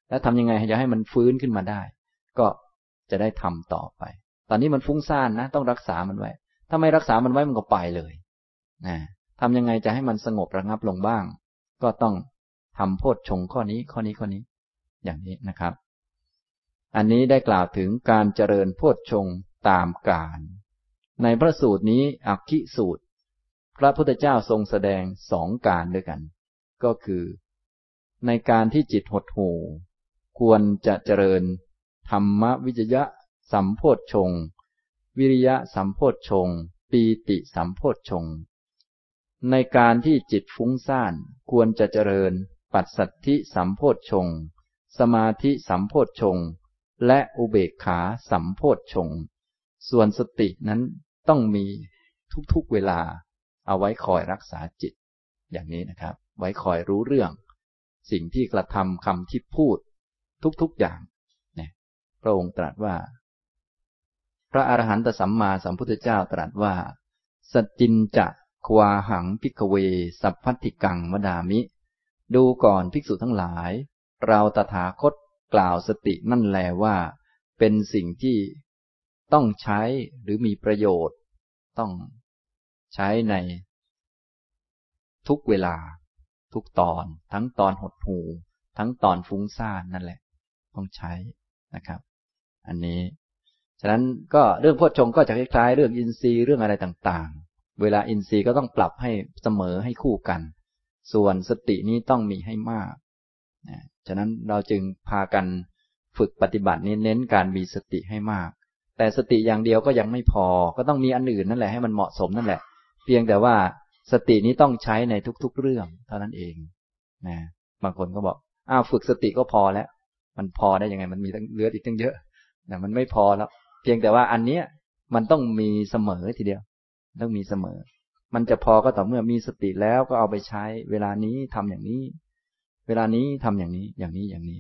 แล้วทำยังไงจะให้มันฟื้นขึ้นมาได้ ก็จะได้ทำต่อไป ตอนนี้มันฟุ้งซ่านนะ ต้องรักษามันไว้ ถ้าไม่รักษามันไว้มันก็ไปเลยนะทำยังไงจะให้มันสงบระงับลงบ้าง ก็ต้องทำโพชฌงข้อนี้ข้อนี้ข้อนี้ อย่างนี้นะครับ อันนี้ได้กล่าวถึงการเจริญโพชฌงตามการ ในพระสูตรนี้อักขิสูตร พระพุทธเจ้าทรงแสดงสองการด้วยกัน ก็คือ ในการที่จิตหดหู่ควรจะเจริญธรรมวิจยะ สัมโพธชง วิริยะสัมโพธชง ปีติสัมโพธชง ในการที่จิตฟุ้งซ่านควรจะเจริญ ปัสสัทธิสัมโพธชง สมาธิสัมโพธชง และอุเบกขาสัมโพธชง ส่วนสตินั้นต้องมีทุกๆเวลา เอาไว้คอยรักษาจิต อย่างนี้นะครับ ไว้คอยรู้เรื่อง สิ่งที่กระทำคำที่พูด ทุกๆอย่างเนี่ยพระองค์ตรัสว่า พระอรหันตสัมมาสัมพุทธเจ้าตรัสว่า สจินจะควาหังพิกเว สัพพัติกังมดามิ ดูก่อนภิกษุทั้งหลาย เราตถาคตกล่าวสตินั่นแลว่า เป็นสิ่งที่ต้องใช้หรือมีประโยชน์ ต้องใช้ใน ทุกเวลา ทุกตอน ทั้งตอนหดหูทั้งตอนฟุ้งซ่านนั่นแหละ ต้องใช้นะครับ อันนี้ ฉะนั้นก็เรื่องพุทชงก็จะคล้ายๆ เรื่องอินทรีย์เรื่องอะไรต่างๆ เวลาอินทรีย์ก็ต้องปรับให้เสมอให้คู่กัน ส่วนสตินี้ต้องมีให้มากนะฉะนั้นเราจึงพากันฝึกปฏิบัตินี้เน้นการมีสติให้มาก แต่สติอย่างเดียวก็ยังไม่พอ ก็ต้องมีอันอื่นนั่นแหละให้มันเหมาะสมนั่นแหละ เพียงแต่ว่าสตินี้ต้องใช้ในทุกๆเรื่องเท่านั้นเองนะบางคนก็บอกอ้าวฝึกสติก็พอแล้ว มันพอได้ยังไง มันมีตั้งเลือดอีกตั้งเยอะแต่มันไม่พอแล้ว พียงแต่ว่าอันเนี้ยมันต้องมีเสมอทีเดียว ต้องมีเสมอ มันจะพอก็ต่อเมื่อมีสติแล้วก็เอาไปใช้ เวลานี้ทำอย่างนี้ เวลานี้ทำอย่างนี้อย่างนี้อย่างนี้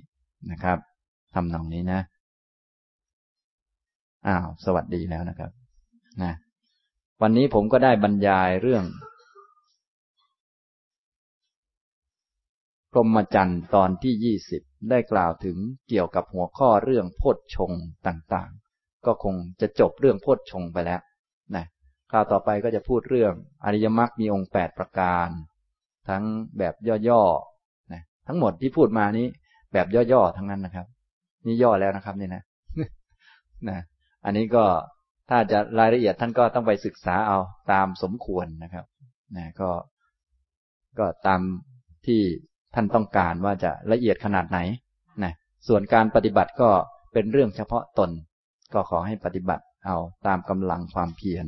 นะครับทำนองนี้นะอ้าวสวัสดีแล้วนะครับ นะ วันนี้ผมก็ได้บรรยายเรื่องพรมจันทร์ตอนที่ยี่สิบได้กล่าวถึงเกี่ยวกับหัวข้อเรื่องโพชฌงต่างๆ ก็คงจะจบเรื่องโพชฌงไปแล้วนะคราวต่อไปก็จะพูดเรื่องอริยมรรคมีองค์แปดประการ ทั้งแบบย่อๆนะทั้งหมดที่พูดมานี้ แบบย่อๆทั้งนั้นนะครับ นี่ย่อแล้วนะครับนี่นะนะอันนี้ก็ถ้าจะรายละเอียดท่านก็ต้องไปศึกษาเอาตามสมควรนะครับนะก็ก็ตามที่ท่านต้องการว่าจะละเอียดขนาดไหนนะส่วนการปฏิบัติก็เป็นเรื่องเฉพาะตน ก็ขอให้ปฏิบัติเอาตามกำลังความเพียร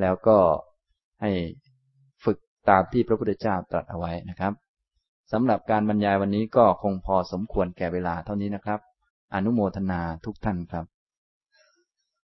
แล้วก็ให้ฝึกตามที่พระพุทธเจ้าตรัสเอาไว้นะครับสำหรับการบรรยายวันนี้ก็คงพอสมควรแก่เวลาเท่านี้นะครับ อนุโมทนาทุกท่านครับ